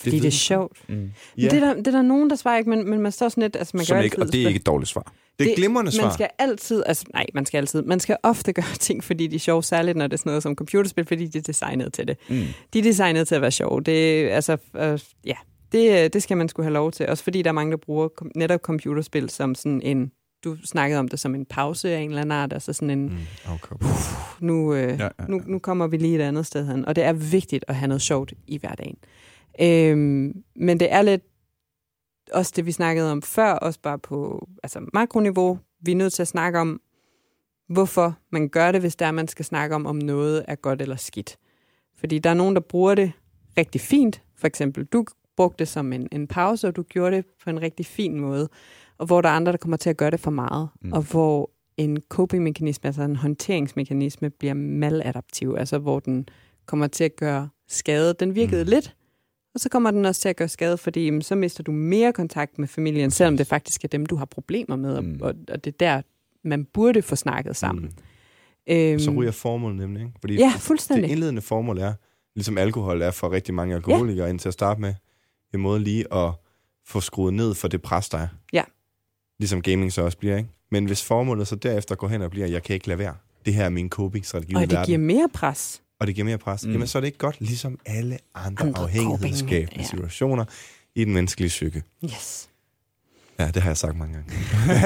Fordi det, ved er sjovt. Mm. Ja. Det, er der, det er der nogen, der svarer ikke, men, men man står sådan lidt... Altså, man Som kan ikke, altid og det er ikke et dårligt svar. det er det- glimrende svar. Man skal altid, altså nej, man skal altid, man skal ofte gøre ting, fordi de er sjove, særligt når det er sådan noget som computerspil, fordi de er designet til det. Mm. De er designet til at være sjove. Det, altså, øh, ja, det, det skal man skulle have lov til. Også fordi der er mange, der bruger kom, netop computerspil som sådan en, du snakkede om det som en pause af en eller anden art, altså sådan en, Mm, okay. nu, øh, ja, ja, ja. Nu, nu kommer vi lige et andet sted hen. Og det er vigtigt at have noget sjovt i hverdagen. Øhm, men det er lidt også det, vi snakkede om før, også bare på altså makroniveau. Vi er nødt til at snakke om, hvorfor man gør det, hvis der man skal snakke om, om noget er godt eller skidt. Fordi der er nogen, der bruger det rigtig fint. For eksempel, du brugte det som en, en pause, og du gjorde det på en rigtig fin måde. Og hvor der er andre, der kommer til at gøre det for meget. Mm. Og hvor en coping-mekanisme, altså en håndteringsmekanisme, bliver maladaptiv. Altså hvor den kommer til at gøre skade. Den virkede mm. lidt, og så kommer den også til at gøre skade, fordi jamen, så mister du mere kontakt med familien, selvom det faktisk er dem, du har problemer med. Mm. Mm. Og, og det er der, man burde få snakket sammen. Mm. Øhm, Så ryger formålet nemlig, ikke? Fordi Ja, det fuldstændig. indledende formål er, ligesom alkohol er for rigtig mange alkoholikere, ja. indtil at starte med, en måde lige at få skruet ned for det pres, der er. Ja. Ligesom gaming så også bliver, ikke? Men hvis formålet så derefter går hen og bliver, jeg kan ikke lade være. Det her er min coping-strategi og det verden. giver mere pres. Og det giver mere pres, Mm. jamen så er det ikke godt, ligesom alle andre, Andre afhængighedsskabende ja. situationer i den menneskelige psyke. Yes. Ja, det har jeg sagt mange gange.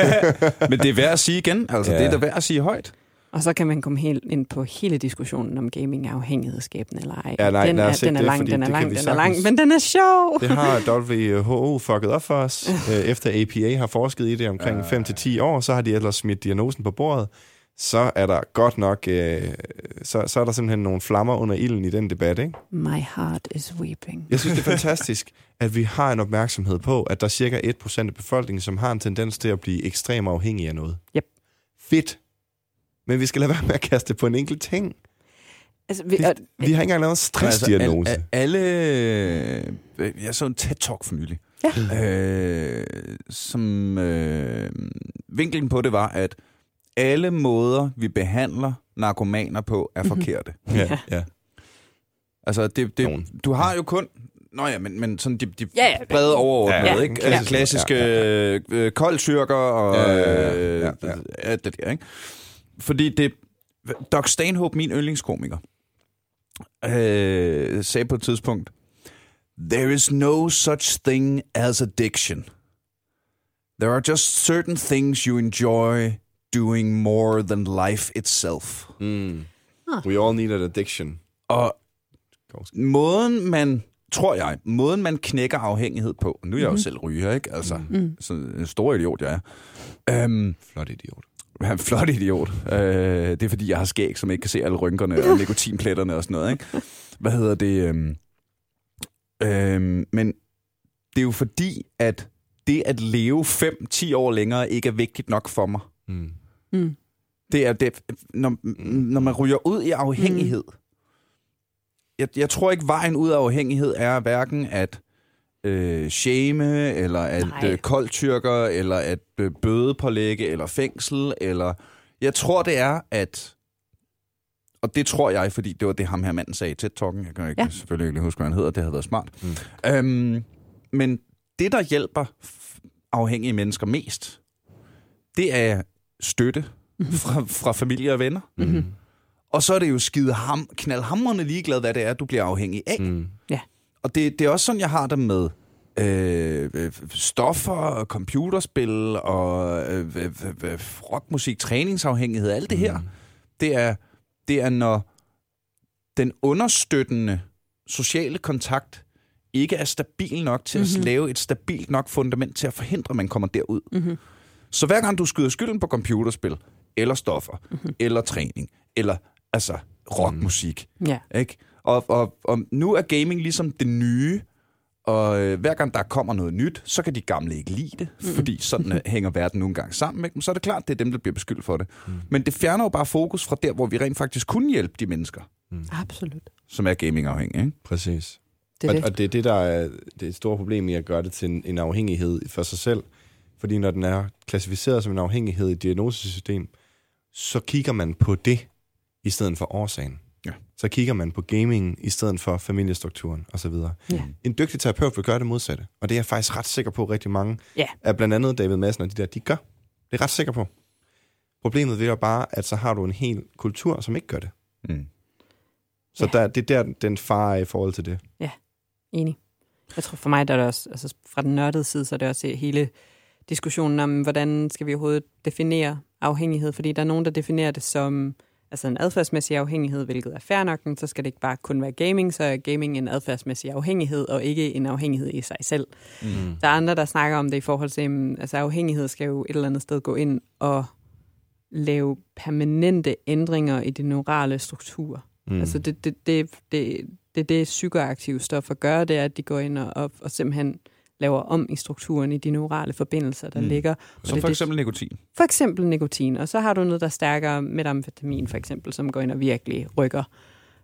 Men det er værd at sige igen. Altså, Ja. det er da værd at sige højt. Og så kan man komme helt ind på hele diskussionen om gaming er afhængighedsskabende eller ej. Ja, nej, den er, den er det, lang, fordi den er det lang, den er lang, sagtens- men den er sjov. Det har WHO fucket op for os. Øh, Efter APA har forsket i det omkring 5-10 år, så har de ellers smidt diagnosen på bordet. Så er der godt nok, øh, så, så er der simpelthen nogle flammer under ilden i den debat, ikke? My heart is weeping. Jeg synes, det er fantastisk, at vi har en opmærksomhed på, at der er cirka 1% af befolkningen, som har en tendens til at blive ekstremt afhængig af noget. Yep. Fedt. Men vi skal lade være med at kaste det på en enkelt ting. Altså, vi, Vi, og, vi har ikke engang lavet en stressdiagnose. Altså, al, alle... øh, Jeg så en TED-talk for nylig. Ja. Øh, som øh, vinklen på det var, at alle måder, vi behandler narkomaner på, er Mhm. forkerte. ja, ja. Altså, det, det, Nogen. du har jo kun... Nå ja, men, men sådan de, de Ja, ja. brede overordnede, Ja, ja. ikke? Altså klassiske Ja, ja, ja. koldtyrker og Ja, ja, ja. øh, Ja, ja. alt det der, ikke? Fordi det... Doc Stanhope, min yndlingskomiker, øh, sagde på et tidspunkt, There is no such thing as addiction. There are just certain things you enjoy doing more than life itself. Mm. Ah. We all need an addiction. Og måden, man tror jeg, måden man knækker afhængighed på, nu er jeg jo Mhm. selv ryger, ikke? Altså, Mm. så en stor idiot, jeg er. Øhm, Flot idiot. jeg er en flot idiot. Øh, det er fordi, jeg har skæg, som ikke kan se alle rynkerne og nikotinpletterne og sådan noget, ikke? Hvad hedder det? Øhm, øhm, men det er jo fordi, at det at leve 5-10 år længere ikke er vigtigt nok for mig. Mm. Mm. Det er det, når, når man ryger ud i afhængighed. Jeg, jeg tror ikke, vejen ud af afhængighed er hverken at øh, shame, eller at Nej. øh, koldtyrker, eller at øh, bødepålægge, eller fængsel, eller... Jeg tror, det er, at... Og det tror jeg, fordi det var det, ham her manden sagde i TED-talken. Jeg kan ikke, Ja. selvfølgelig ikke huske, hvad han hedder. Det havde været smart. Mm. Øhm, men det, der hjælper afhængige mennesker mest, det er støtte fra, fra familie og venner. Mhm. Og så er det jo skide ham, knaldhamrende ligeglad, hvad det er, du bliver afhængig af. Mm. Og det, det er også sådan, jeg har det med øh, øh, stoffer, og computerspil og øh, øh, øh, øh, rockmusik, træningsafhængighed, alt det her. Det er, det er, når den understøttende sociale kontakt ikke er stabil nok til mm-hmm. Mhm. at lave et stabilt nok fundament til at forhindre, at man kommer derud. Mm-hmm. Så hver gang du skyder skylden på computerspil, eller stoffer, mm-hmm. eller træning, eller altså rockmusik, Ja. ikke? Og, og, og nu er gaming ligesom det nye, og øh, hver gang der kommer noget nyt, så kan de gamle ikke lide det, mm. fordi sådan øh, hænger verden nogle gange sammen. Ikke? Men så er det klart, det er dem, der bliver beskyldt for det. Mm. Men det fjerner jo bare fokus fra der, hvor vi rent faktisk kunne hjælpe de mennesker, Absolut. som er gamingafhængige. Ikke? Præcis. Det er og, det. og det er det, der er det store problem i at gøre det til en, en afhængighed for sig selv. Fordi når den er klassificeret som en afhængighed i et diagnosesystem, så kigger man på det i stedet for årsagen. Ja. Så kigger man på gamingen i stedet for familiestrukturen osv. Ja. En dygtig terapeut vil gøre det modsatte. Og det er jeg faktisk ret sikker på, at rigtig mange Ja. af blandt andet David Madsen og de der, de gør. Det er jeg ret sikker på. Problemet jo bare, at så har du en hel kultur, som ikke gør det. Mm. Så Ja. der, det er der, den far er i forhold til det. Enig. Jeg tror for mig, der er det også, altså fra den nørdede side, så er det også hele diskussionen om, hvordan skal vi overhovedet definere afhængighed, fordi der er nogen, der definerer det som altså en adfærdsmæssig afhængighed, hvilket er fair nok, men så skal det ikke bare kun være gaming, så er gaming en adfærdsmæssig afhængighed, og ikke en afhængighed i sig selv. Mm. Der er andre, der snakker om det i forhold til, at altså afhængighed skal jo et eller andet sted gå ind og lave permanente ændringer i de neurale strukturer. Mm. Altså det, det, det, det, det er det, psykoaktive stoffer gør, det er, at de går ind og, og, og simpelthen laver om i strukturen i de neurale forbindelser, der Mm. ligger. Som det for det- eksempel nikotin. For eksempel nikotin, og så har du noget, der stærker metamfetamin for eksempel, som går ind og virkelig rykker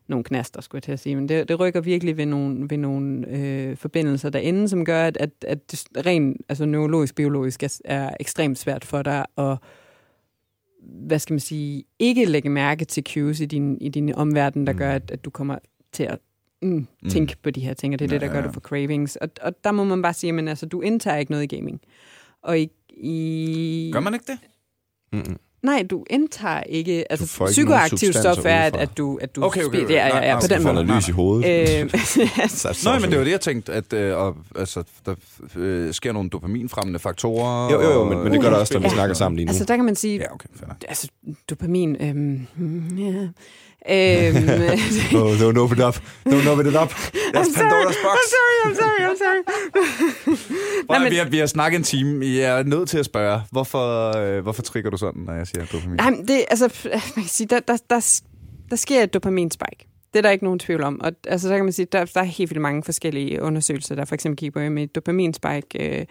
nogle knaster, skulle jeg til at sige. Men det, det rykker virkelig ved nogle, ved nogle øh, forbindelser derinde, som gør, at, at, at det rent altså neurologisk, biologisk er, er ekstremt svært for dig at hvad skal man sige, ikke lægge mærke til cues i din, i din omverden, der Mm. gør, at, at du kommer til at mm, tænke på de her ting, og det er Ja, det, der ja, gør ja. det for cravings. Og, og der må man bare sige, men altså, du indtager ikke noget i gaming. Og i, i Gør man ikke det? Mm-mm. Nej, du indtager ikke... Altså, får ikke nogen psykoaktiv substanser stof er, at, at du, at du Okay, okay, spiller- okay. Ja, ja, ja, nej, på den måde. lys i hovedet. Øh, Så- så- Nej, men det var det, jeg tænkte, at øh, og, altså, der øh, sker nogle dopaminfremmende faktorer. Jo, jo, jo, men, men det gør der også, når vi Ja. snakker sammen lige nu. altså, der kan man sige... Ja, okay, fair nok. Altså, dopamin... Hmm, ja. Øhm, Oh, don't open it up. Don't open it up. That's I'm sorry, Pandora's box. I'm sorry, I'm sorry, I'm sorry. Prøv, Nej, men... vi, har, vi har snakket en time. Jeg er nødt til at spørge, hvorfor, øh, hvorfor trigger du sådan, når jeg siger dopamin? Nej, det, altså, man kan sige, der, der, der, der sker et dopaminspike. Det er der ikke nogen tvivl om. Og altså, så kan man sige, der, der er helt vildt mange forskellige undersøgelser, der for eksempel kigger på med dopaminspike. Øh,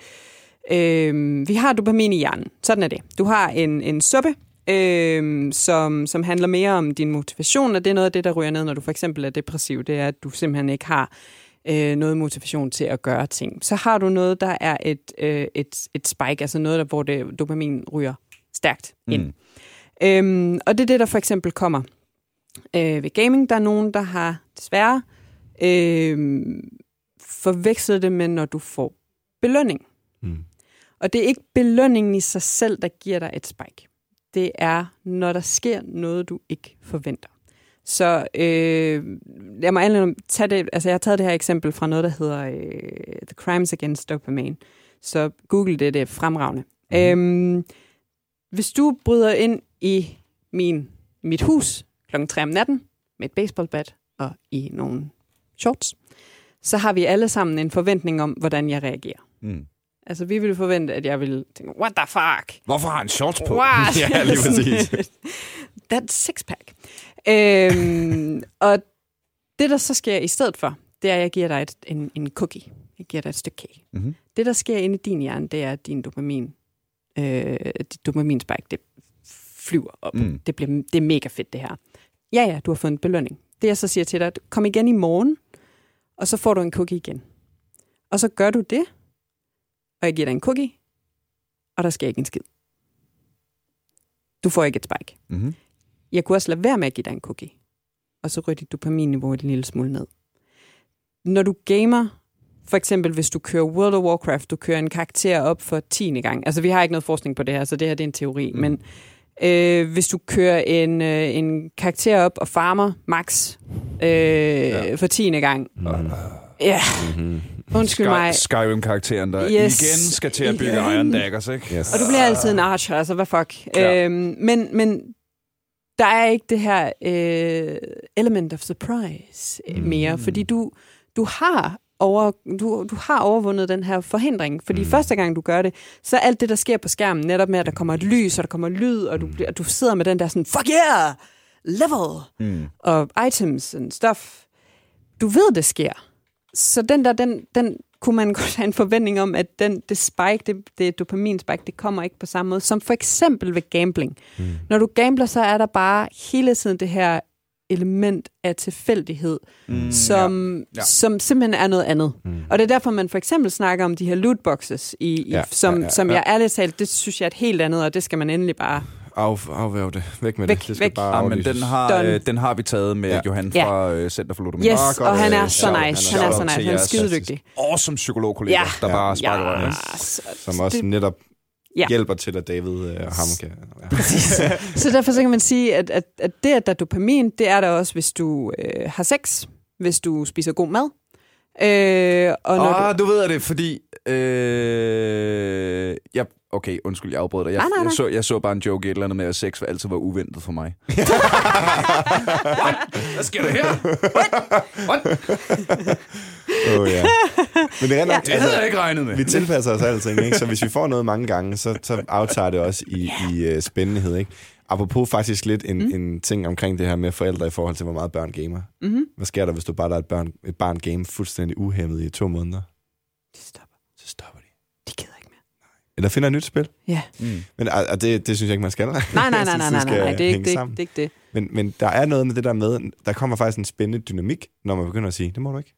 øh, vi har dopamin i hjernen. Sådan er det. Du har en, en suppe, øh, som, som handler mere om din motivation, og det er noget af det, der ryger ned, når du for eksempel er depressiv. Det er, at du simpelthen ikke har øh, noget motivation til at gøre ting. Så har du noget, der er et, øh, et, et spike, altså noget, der, hvor det, dopamin ryger stærkt ind. Mm. Øhm, og det er det, der for eksempel kommer øh, ved gaming. Der er nogen, der har desværre øh, forvekslet det med, når du får belønning. Mm. Og det er ikke belønningen i sig selv, der giver dig et spike. Det er, når der sker noget, du ikke forventer. Så øh, jeg må allerede tage det, altså jeg har taget det her eksempel fra noget, der hedder øh, The Crimes Against Dopamine. Så google det, det er fremragende. Mm. Øhm, hvis du bryder ind i min, mit hus kl. 3 om natten med et baseballbat og i nogle shorts, så har vi alle sammen en forventning om, hvordan jeg reagerer. Mm. Altså, vi ville forvente, at jeg ville tænke, what the fuck? Hvorfor har han shorts på? What? Ja, lige præcis. That six-pack. Øhm, og det, der så sker i stedet for, det er, at jeg giver dig et, en, en cookie. Jeg giver dig et stykke kage. Mhm. Det, der sker inde i din hjerne, det er, at din dopamin, øh, dit dopaminspike, det flyver op. Mm. Det, bliver, det er mega fedt, det her. Ja, ja, du har fået en belønning. Det, jeg så siger til dig, kom igen i morgen, og så får du en cookie igen. Og så gør du det, og jeg giver dig en cookie, og der sker ikke en skid. Du får ikke et spike. Mm-hmm. Jeg kunne også lade være med at give dig en cookie. Og så ryger dit dopaminniveau en lille smule ned. Når du gamer, for eksempel hvis du kører World of Warcraft, du kører en karakter op for 10. gang. Altså vi har ikke noget forskning på det her, så det her det er en teori. Mm. Men øh, hvis du kører en, øh, en karakter op og farmer max øh, ja. for 10. gang. Mm. Ja, Mm-hmm. Undskyld mig. Skyrim-karakteren, der Yes. igen skal til at bygge Igen. Iron Daggers, ikke? Yes. Og du bliver altid en archer, altså hvad fuck. Ja. Øhm, men, men der er ikke det her øh, element of surprise mm. mere, fordi du, du har over, du, du har overvundet den her forhindring. Fordi mm. første gang du gør det, så alt det, der sker på skærmen, netop med, at der kommer et lys, og der kommer lyd, og du, bliver- og du sidder med den der sådan, fuck yeah, level, Mm. og items and stuff. Du ved, det sker. Så den der, den, den kunne man godt have en forventning om, at den, det spike, det, det dopaminspike, det kommer ikke på samme måde, som for eksempel ved gambling. Mm. Når du gambler, så er der bare hele tiden det her element af tilfældighed, mm, som, ja. ja. som simpelthen er noget andet. Mm. Og det er derfor, man for eksempel snakker om de her lootboxes, i, i, Ja, som, ja, ja, som ja. jeg ærligt talt, det synes jeg er et helt andet, og det skal man endelig bare... Af, afværg det. Væk med Væk, det. Det skal væk. bare Ja, men aflyses. den har, øh, den har vi taget med Ja. ja. Johan Ja. fra øh, Center for Ludomani. Yes, Ah, godt, og han er øh, så nice. Han er så nice. Han er jeres skidedygtig. Awesome psykologkollega, Ja. der bare sparker ja, røven. så- Som også det- netop Ja. hjælper til, at David øh, og ham kan... Ja. Så derfor så kan man sige, at, at, at det, at der er dopamin, det er der også, hvis du øh, har sex, hvis du spiser god mad. Øh, og når Ah, du ved det, fordi... Øh, jeg, okay, undskyld, jeg afbrød dig. Jeg, Nej, nej, nej. Jeg, så, jeg så bare en joke et eller andet med, at sex altid var uventet for mig. Hvad sker der her? Oh, ja. Men det er rent, Det havde jeg ikke regnet med. vi tilpasser os alting, ikke? Så hvis vi får noget mange gange, så, så aftager det også i, i uh, spændighed, ikke? Apropos faktisk lidt en, mm. en ting omkring det her med forældre i forhold til, hvor meget børn gamer. Mm-hmm. Hvad sker der, hvis du bare lader et, børn, et barn game fuldstændig uhæmmet i to måneder? De stopper. Så stopper de. De gider ikke mere. Eller finder et nyt spil. Ja. Mm. Men ah, det, det synes jeg ikke, man skal. Nej, nej, nej, nej, nej, skal nej, nej. Det, er ikke, det, sammen. det er ikke det. Men, men der er noget med det der med, der kommer faktisk en spændende dynamik, når man begynder at sige, det må du ikke.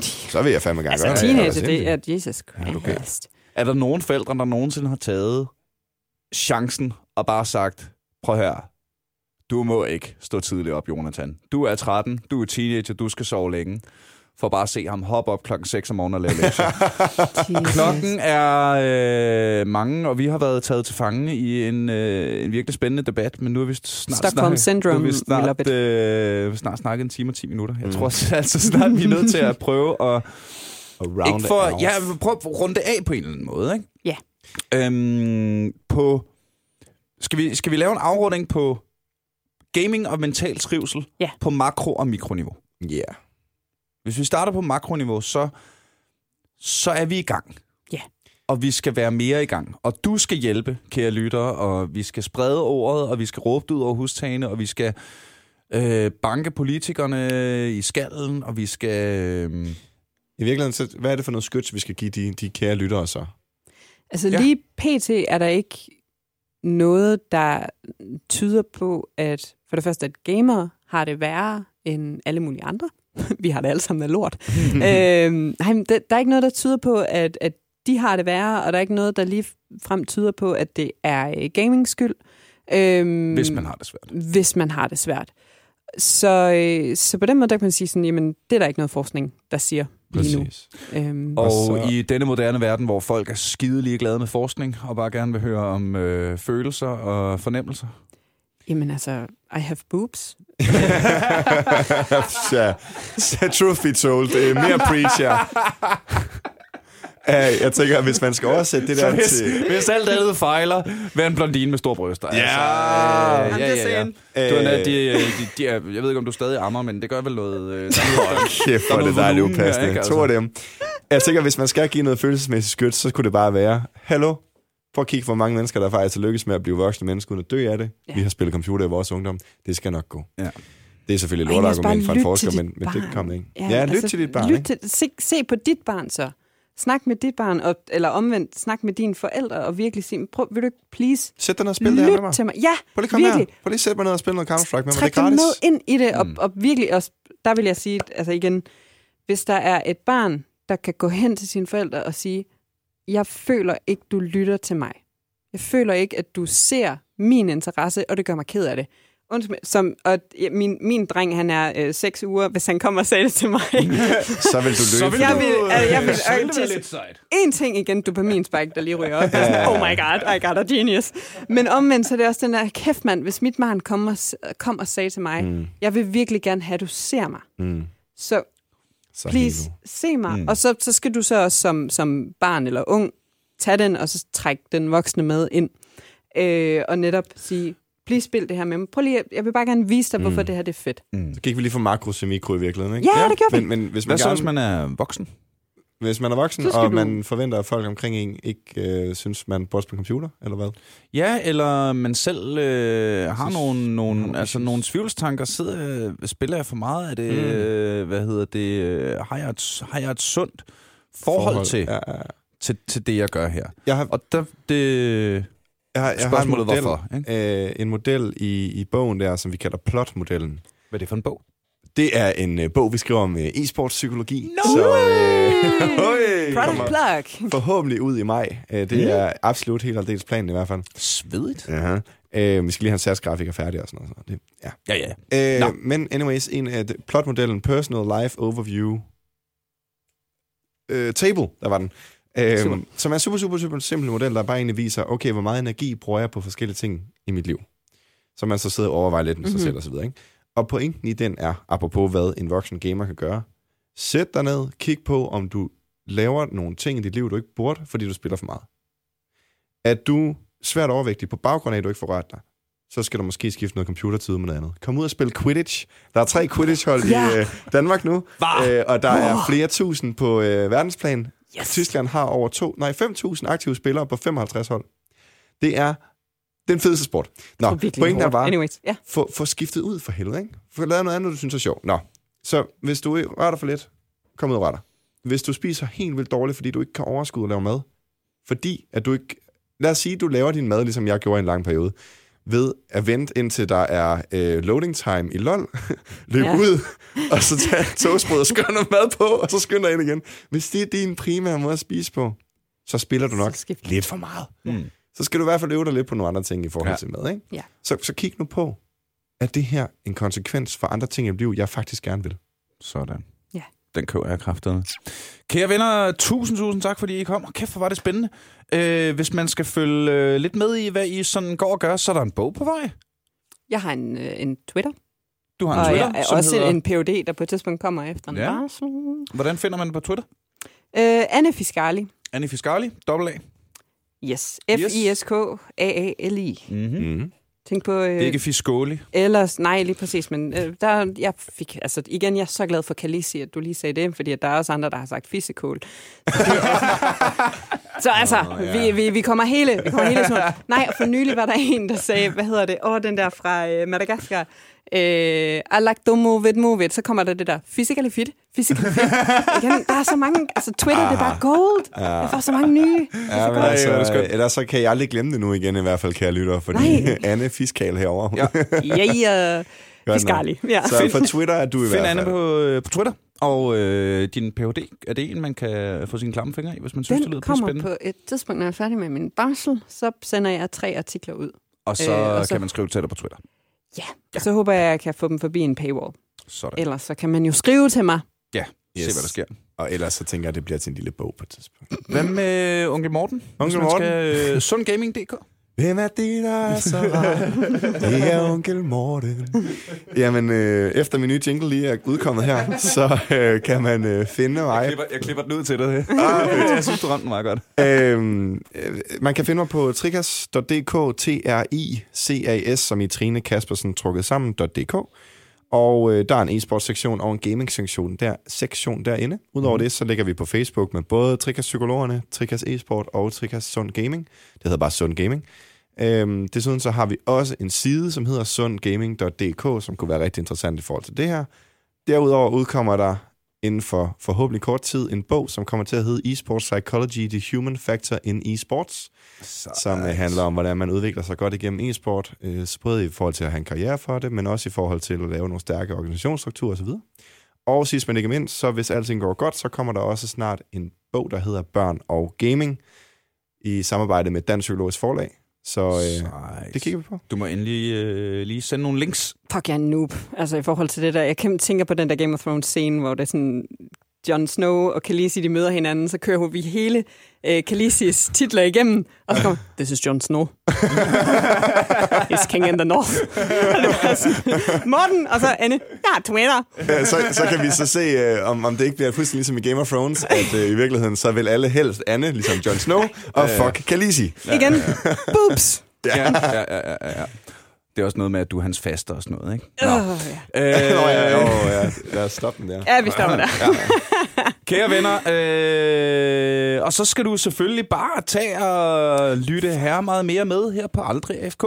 Så vil jeg fandme gerne Altså, gøre teenager, det. det er Jesus Ja, okay. Christ. Er der nogen forældre, der nogensinde har taget chancen og bare sagt, prøv her, du må ikke stå tidligt op, Jonathan. Du er 13, du er teenager, du skal sove længe. For bare at se ham hoppe op klokken 6 om morgenen og lave lektier. Klokken er øh, mange, og vi har været taget til fange i en, øh, en virkelig spændende debat, men nu er vi snart Stockholm snart, Syndrome, nu er vi snart, øh, snart snakket en time og 10 minutter. Jeg Mm. tror altså snart, vi er nødt til at prøve at ikke for, ja, prøv at runde af på en eller anden måde, ikke? Ja. Øhm, på, skal, vi, skal vi lave en afrunding på gaming og mental trivsel Ja. på makro- og mikroniveau? Yeah. Hvis vi starter på makroniveau, så, så er vi i gang. Ja. Og vi skal være mere i gang. Og du skal hjælpe, kære lyttere, og vi skal sprede ordet, og vi skal råbe det ud over hustagene, og vi skal øh, banke politikerne i skallen, og vi skal... Øh, I virkeligheden, så, hvad er det for noget skyts, vi skal give de, de kære lyttere så? Altså Ja. lige pt. er der ikke noget, der tyder på, at for det første, at gamere har det værre end alle mulige andre. Vi har det alle sammen af lort. øhm, nej, der, der er ikke noget, der tyder på, at, at de har det værre, og der er ikke noget, der lige frem tyder på, at det er øh, gamings skyld. Øhm, hvis man har det svært. Hvis man har det svært. Så, øh, så på den måde, der kan man sige sådan, jamen, det er der ikke noget forskning, der siger lige nu. Præcis. Øhm, Og, så- i denne moderne verden, hvor folk er skide glade med forskning, og bare gerne vil høre om øh, følelser og fornemmelser. Jamen altså, I have boobs. ja. Truth be told, det er mere preach, ja. Jeg tænker, hvis man skal oversætte det der hvis, til... hvis alt andet fejler, vær en blondine med store bryster. Ja! Altså, øh, ja, ja, ja. Du, Øh. er, de, de, de, er, jeg ved ikke, om du stadig ammer, men det gør vel noget... Øh, er Kæft, hvor er det dejligt upassende. ikke, To af altså? dem. Jeg tænker, hvis man skal give noget følelsesmæssigt skyt, så kunne det bare være, hallo, prøv at kigge, hvor mange mennesker, der faktisk er lykkes med at blive voksne mennesker, uden at dø af det. Ja. Vi har spillet computer i vores ungdom. Det skal nok gå. Ja. Det er selvfølgelig Og et lortargument fra en forsker, men, dit men det barn. kommer ikke. Ja, ja lyt til dit barn, lyt ikke? til, se, se på dit barn så. Snak med dit barn, og, eller omvendt, snak med dine forældre, og virkelig sige, prøv, vil du ikke please Sæt dig ned og spil det her med lyt mig. til mig? Ja, Prøv lige virkelig. her. Prøv lige at sætte mig ned og spille noget Counter-Strike med mig. Det Træk er gratis. med ind i det, og, Mm. og virkelig også, der vil jeg sige, altså igen, hvis der er et barn, der kan gå hen til sine forældre og sige, jeg føler ikke, du lytter til mig. Jeg føler ikke, at du ser min interesse, og det gør mig ked af det. Undskyld, som, og ja, min, min dreng, han er øh, seks uger, hvis han kommer og sagde det til mig. Så vil du Så løbe. vil Jeg du, vil- øh, jeg vil- så vil øh, lidt sejt. en ting igen, dopaminspike, der lige ryger op. Sådan, oh my god, I got a genius. Men omvendt, så er det også den der, kæft mand, hvis mit barn kom og, s- kom og sagde til mig, Mm, jeg vil virkelig gerne have, at du ser mig. mm. Så Så please, se mig. Mm. Og så, så skal du så også som, som barn eller ung, tage den, og så trække den voksne med ind. Øh, og netop sige, please spil det her med mig. Prøv lige, jeg vil bare gerne vise dig, hvorfor Mm. det her det er fedt. Mm. Så gik vi lige fra makro til mikro i virkeligheden, ikke? Ja, det gør vi. Men, men hvis, man Hvad så, gerne, hvis man er voksen? Hvis man er voksen, og du- man forventer, at folk omkring en ikke øh, synes, man burde spille computer, eller hvad? Ja, eller man selv øh, har Så- nogle, nogle, nogle altså, nogle tvivlstanker. Sidder, øh, spiller jeg for meget af det? Mm. Øh, hvad hedder det? Øh, har, jeg et, har jeg et sundt forhold, forhold. Til, Ja, ja. til, til det, jeg gør her? Jeg har, Og der, det jeg har, jeg har en spørgsmålet model, hvorfor. Ikke? øh, en model i, i bogen der, som vi kalder plotmodellen. Hvad er det for en bog? Det er en øh, bog, vi skriver om øh, e-sportspsykologi. No så, øh, Product plug. forhåbentlig ud i maj. Øh, det Mm. er absolut helt aldeles planen i hvert fald. Svedigt. Uh-huh. Øh, vi skal lige have en SAS-grafiker færdig og sådan noget. Så det, ja. Ja, ja. Øh, Nå. men anyways, en af de- plotmodellen Personal Life Overview øh, Table, der var den. Super. Øh, som er en super, super, super simpel model, der bare egentlig viser, okay, hvor meget energi bruger jeg på forskellige ting i mit liv. Så man så sidder og overvejer lidt med sig Mhm. selv og så videre. Ikke? Og pointen i den er, apropos hvad en voksen gamer kan gøre, sæt dig ned, kig på, om du laver nogle ting i dit liv, du ikke burde, fordi du spiller for meget. Er du svært overvægtig på baggrund af, at du ikke får rørt dig, så skal du måske skifte noget computertid med noget andet. Kom ud og spil Quidditch. Der er tre Quidditch-hold Ja. i øh, Danmark nu, øh, og der er flere tusind på øh, verdensplan. Yes. Tyskland har over to, nej, 5.000 aktive spillere på 55 hold. Det er den fedeste sport. Nå, er pointen er bare, Anyways, ja. få, få skiftet ud for helvede, ikke? Få lavet noget andet, du synes er sjovt. Nå, så hvis du ikke rører dig for lidt, kom ud og rør dig. Hvis du spiser helt vildt dårligt, fordi du ikke kan overskue at lave mad, fordi at du ikke... Lad os sige, at du laver din mad, ligesom jeg gjorde i en lang periode, ved at vente indtil der er øh, loading time i LOL, løb Ja. ud, og så tage toastbrød og skøre noget mad på, og så skynd dig ind igen. Hvis det er din primære måde at spise på, så spiller du nok lidt for meget Mm. Så skal du i hvert fald øve dig lidt på nogle andre ting i forhold Ja. til mad, ikke? Ja. Så, så kig nu på, er det her en konsekvens for andre ting i mit liv, jeg faktisk gerne vil? Sådan. Ja. Den køber jeg kraftedeme. Kære venner, tusind, tusind tak, fordi I kom. Og kæft, hvor var det spændende. Øh, hvis man skal følge øh, lidt med i, hvad I sådan går og gør, så er der en bog på vej. Jeg har en, øh, en Twitter, Du har en og Twitter, jeg er også hedder... en PhD, der på et tidspunkt kommer efter en Ja. barsel. Hvordan finder man det på Twitter? Øh, Anne Fiscali. Annie Fiscali, dobbelt A. Yes. F-I-S-K-A-A-L-I. Mm-hmm. Mm. Tænk på... Øh, Det er ikke Fiscoli. Ellers, nej, lige præcis, men øh, der, jeg fik, altså igen, jeg er så glad for Kalisi, at du lige sagde det, fordi at der er også andre, der har sagt fisekål. Så, så altså, Nå, ja. vi, vi, vi kommer hele, vi kommer hele sådan. Nej, og for nylig var der en, der sagde, hvad hedder det, åh, den der fra øh, Madagaskar, øh, I like to move it, move it, så kommer der det der, physically fit, physically fit. Igen, der er så mange, altså Twitter, det er bare gold. Jeg får så mange nye. Ja, så men altså, er skønt. ellers så kan jeg aldrig glemme det nu igen, i hvert fald, kære lytter, fordi Nej. Anne Fiskal herovre. Ja. Ja, Godt. Fiscali. Ja. Så på Twitter er du i Find hvert Anne fald. på, øh, på Twitter. Og øh, din Ph.D., er det en, man kan få sine klamme fingre i, hvis man synes, det Den lyder kommer spændende? på et tidspunkt, når jeg er færdig med min barsel, så sender jeg tre artikler ud. Og så, øh, og så- kan man skrive til dig på Twitter. Ja. Og så håber jeg, at jeg kan få dem forbi en paywall. Sådan. Ellers så kan man jo skrive til mig. Ja, yes. se hvad der sker. Og ellers så tænker jeg, at det bliver til en lille bog på et tidspunkt. Hvad med onkel Morten? Onkel Morten? Skal, øh, sundgaming.dk? Hvem er det, der er så rar? Det er onkel Morten. Jamen, øh, efter min nye jingle lige er udkommet her, så øh, kan man øh, finde mig. Jeg klipper, jeg klipper den ud til dig. Ah, jeg synes, du ramte den meget godt. øhm, øh, man kan finde mig på trikas.dk, T-R-I-C-A-S, som i Trine Kaspersen trukket sammen.dk. Og øh, der er en e-sports-sektion og en gaming-sektion der, sektion derinde. Udover mm. det, så ligger vi på Facebook med både Trikas Psykologerne, Trikas e-sport og Trikas Sund Gaming. Det hedder bare Sund Gaming. Øhm, desuden så har vi også en side, som hedder sundgaming.dk, som kunne være rigtig interessant i forhold til det her. Derudover udkommer der inden for forhåbentlig kort tid en bog, som kommer til at hedde Esports Psychology, The Human Factor in Esports, som øh, handler om, hvordan man udvikler sig godt igennem e-sport, så både i forhold til at have en karriere for det, men også i forhold til at lave nogle stærke organisationsstrukturer osv. Og sidst men ikke mindst, så hvis alting går godt, så kommer der også snart en bog, der hedder Børn og Gaming, i samarbejde med Dansk Psykologisk Forlag. Så øh, det kigger vi på. Du må endelig øh, lige sende nogle links. Fuck, jeg er en noob. Altså i forhold til det der, jeg kan- tænker på den der Game of Thrones scene, hvor det er sådan, Jon Snow og Khaleesi, de møder hinanden, så kører vi hele øh, Khaleesi's titler igennem, og så kommer, this is Jon Snow. He's king in the north. Og det er sådan, Morten, og så Anne, ja, Twitter. Ja, så, så kan vi så se, øh, om, om det ikke bliver fuldstændig ligesom i Game of Thrones, at øh, i virkeligheden, så vil alle helst Anne, ligesom Jon Snow, og fuck Khaleesi. Igen, boobs. Ja, ja, ja, ja, ja, ja. Det er også noget med, at du er hans faster og sådan noget, ikke? Nå. Oh, ja. Øh, Nå ja, jo, ja, lad os stoppe den der. ja, vi stopper der. Kære venner, øh, og så skal du selvfølgelig bare tage og lytte her meget mere med her på Aldrig AFK.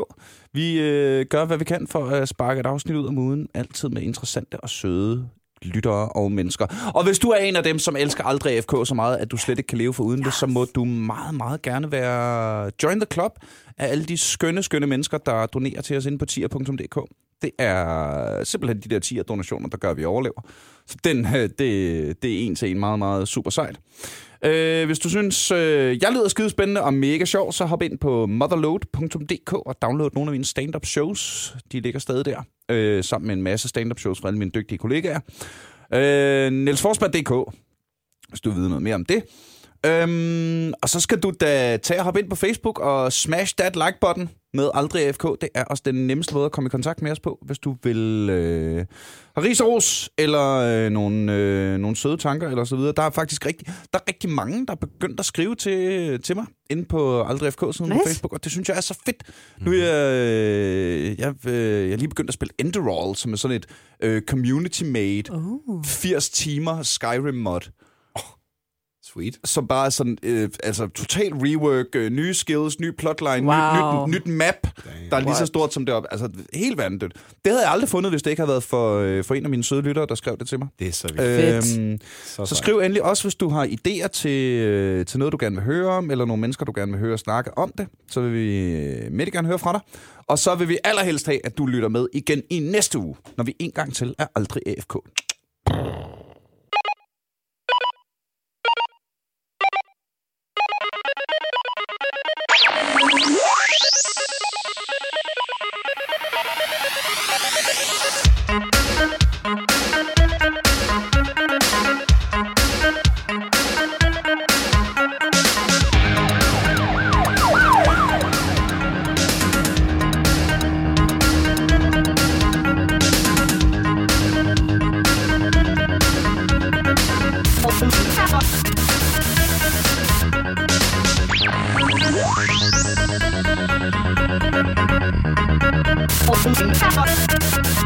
Vi øh, gør, hvad vi kan for at sparke et afsnit ud om ugen, altid med interessante og søde lyttere og mennesker. Og hvis du er en af dem, som elsker Aldrig FK så meget, at du slet ikke kan leve for uden det, så må du meget, meget gerne være join the club af alle de skønne, skønne mennesker, der donerer til os inde på tier.dk. Det er simpelthen de der 10 donationer, der gør, at vi overlever. Så den, øh, det, det er en til en meget, meget super sejt. Øh, hvis du synes, øh, jeg lyder skide spændende og mega sjov, så hop ind på motherload.dk og download nogle af mine stand-up shows. De ligger stadig der, øh, sammen med en masse stand-up shows fra alle mine dygtige kollegaer. Øh, Nielsforsberg.dk, hvis du vil vide noget mere om det. Øhm, og så skal du da tage og hoppe ind på Facebook og smash that like-button med Aldrig AFK. Det er også den nemmeste måde at komme i kontakt med os på, hvis du vil øh, have ris og ros, eller øh, nogle, øh, nogle søde tanker, eller så videre. Der er faktisk rigtig, der er rigtig mange, der er begyndt at skrive til, til mig inde på Aldrig AFK siden Nice. på Facebook, og det synes jeg er så fedt. Nu er jeg, øh, jeg, øh, jeg er lige begyndt at spille Enderall, som er sådan et øh, community-made Oh. 80 timer Skyrim-mod Sweet. som bare er sådan, øh, altså total rework, øh, nye skills, ny plotline, Wow. ny, nyt, nyt map, der er lige så What? stort som det op. Altså helt vanvittigt. Det havde jeg aldrig fundet, hvis det ikke havde været for, øh, for en af mine søde lyttere, der skrev det til mig. Det er så vildt. Fedt. Øhm, så, så skriv endelig også, hvis du har idéer til, øh, til noget, du gerne vil høre om, eller nogle mennesker, du gerne vil høre og snakke om det. Så vil vi øh, med gerne høre fra dig. Og så vil vi allerhelst have, at du lytter med igen i næste uge, når vi en gang til er aldrig AFK. Thank you.